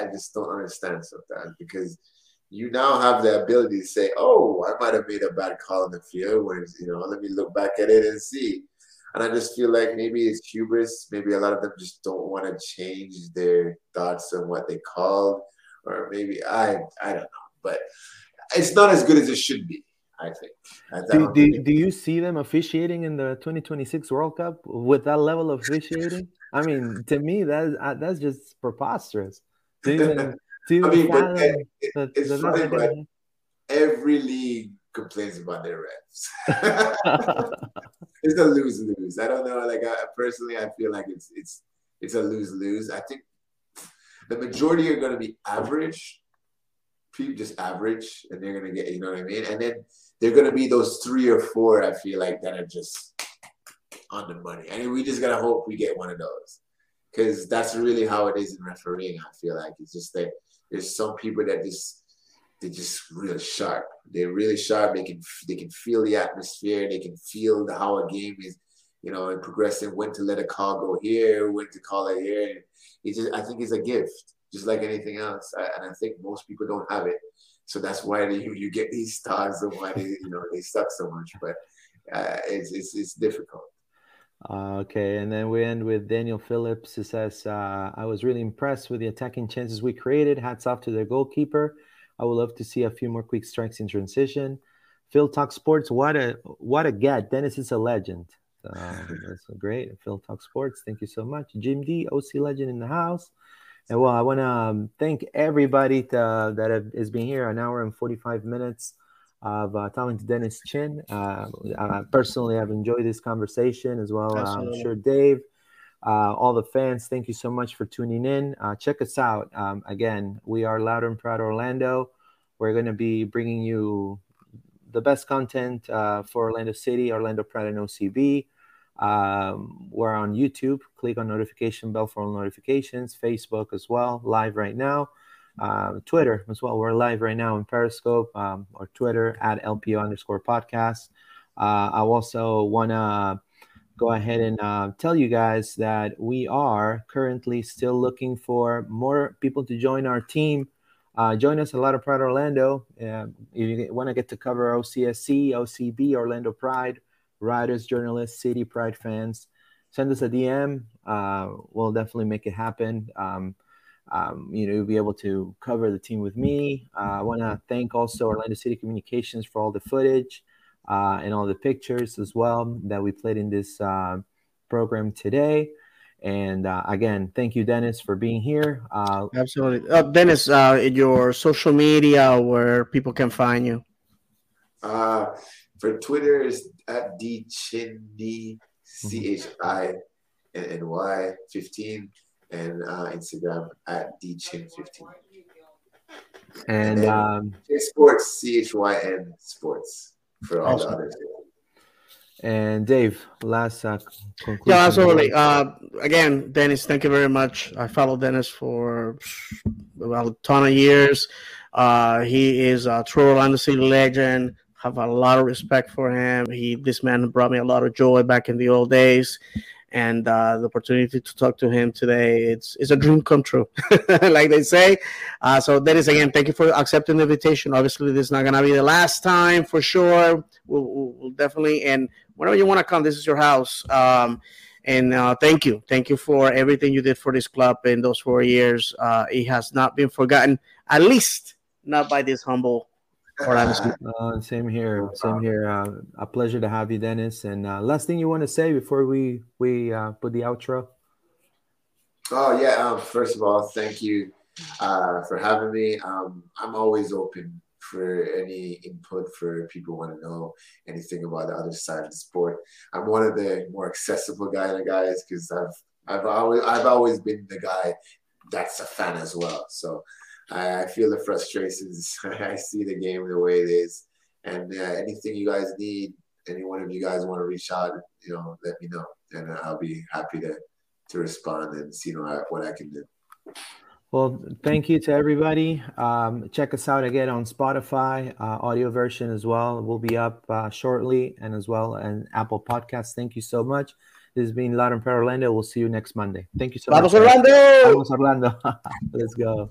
I just don't understand sometimes because you now have the ability to say, "Oh, I might have made a bad call in the field. When you know, let me look back at it and see." And I just feel like maybe it's hubris. Maybe a lot of them just don't want to change their thoughts on what they called, or maybe I I don't know. But it's not as good as it should be. I think. do, do, do you see them officiating in the 2026 World Cup with that level of officiating? I mean, to me, that uh, that's just preposterous. To even I mean, but it, it, it's funny, but every league complains about their refs. it's a lose lose. I don't know. Like I, personally, I feel like it's it's it's a lose lose. I think the majority are going to be average, people just average, and they're going to get you know what I mean. And then they're going to be those three or four. I feel like that are just on the money. I mean, we just gotta hope we get one of those because that's really how it is in refereeing. I feel like it's just that there's some people that just they're just real sharp. They're really sharp. They can they can feel the atmosphere. They can feel the, how a game is, you know, and progressing. When to let a call go here, when to call it here. It's just I think it's a gift, just like anything else. I, and I think most people don't have it. So that's why you, you get these stars and why they you know they suck so much. But uh, it's, it's it's difficult. Uh, okay, and then we end with Daniel Phillips. Who says, uh, "I was really impressed with the attacking chances we created. Hats off to the goalkeeper. I would love to see a few more quick strikes in transition." Phil Talk Sports. What a what a get. Dennis is a legend. Um, that's great. Phil Talk Sports. Thank you so much. Jim D, OC legend in the house. And well, I want to um, thank everybody to, that have, has been here an hour and 45 minutes of uh, talking to Dennis Chin. Uh, I personally have enjoyed this conversation as well. Uh, I'm sure Dave, uh, all the fans, thank you so much for tuning in. Uh, check us out. Um, again, we are Loud and Proud Orlando. We're going to be bringing you the best content uh, for Orlando City, Orlando Pride, and OCB. Um, we're on YouTube. Click on notification bell for all notifications. Facebook as well, live right now. Uh, Twitter as well. We're live right now in Periscope um, or Twitter at LPO underscore podcast. Uh, I also want to go ahead and uh, tell you guys that we are currently still looking for more people to join our team. Uh, join us a Loud and Proud Orlando. Uh, if you want to get to cover OCSC, OCB, Orlando Pride, writers, journalists, City Pride fans, send us a DM. Uh, we'll definitely make it happen. Um, um, you know, you'll be able to cover the team with me. Uh, I want to thank also Orlando City Communications for all the footage uh, and all the pictures as well that we played in this uh, program today. And uh, again, thank you, Dennis, for being here. Uh, Absolutely. Uh, Dennis, your social media where people can find you. for Twitter is at dchindy, C H I N Y 15 and uh, Instagram at dchin15. And, and um, sports, C H Y N sports for all awesome. the others. And Dave, last uh, conclusion. Yeah, absolutely. Uh, again, Dennis, thank you very much. I followed Dennis for about a ton of years. Uh, he is a true Orlando City legend. Have a lot of respect for him. He, this man brought me a lot of joy back in the old days and uh, the opportunity to talk to him today it's it's a dream come true like they say. Uh, so dennis again thank you for accepting the invitation. Obviously this is not going to be the last time for sure. We'll, we'll definitely and whenever you want to come this is your house. Um, and uh, thank you. Thank you for everything you did for this club in those four years. Uh, it has not been forgotten at least not by this humble uh, same here. Same here. Uh, a pleasure to have you, Dennis. And uh, last thing you want to say before we we uh, put the outro? Oh yeah. Um, first of all, thank you uh, for having me. Um, I'm always open for any input for people want to know anything about the other side of the sport. I'm one of the more accessible guy guys because I've I've always I've always been the guy that's a fan as well. So I, feel the frustrations. I see the game the way it is. And uh, anything you guys need, any one of you guys want to reach out, you know, let me know, and I'll be happy to to respond and see you know, what I can do. Well, thank you to everybody. Um, check us out again on Spotify, uh, audio version as well. We'll be up uh, shortly, and as well and Apple Podcasts. Thank you so much. This has been Loud and Orlando. We'll see you next Monday. Thank you so Vamos much. Orlando! Vamos Orlando! Let's go.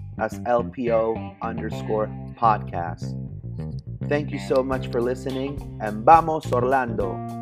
as LPO underscore podcast. Thank you so much for listening and vamos Orlando!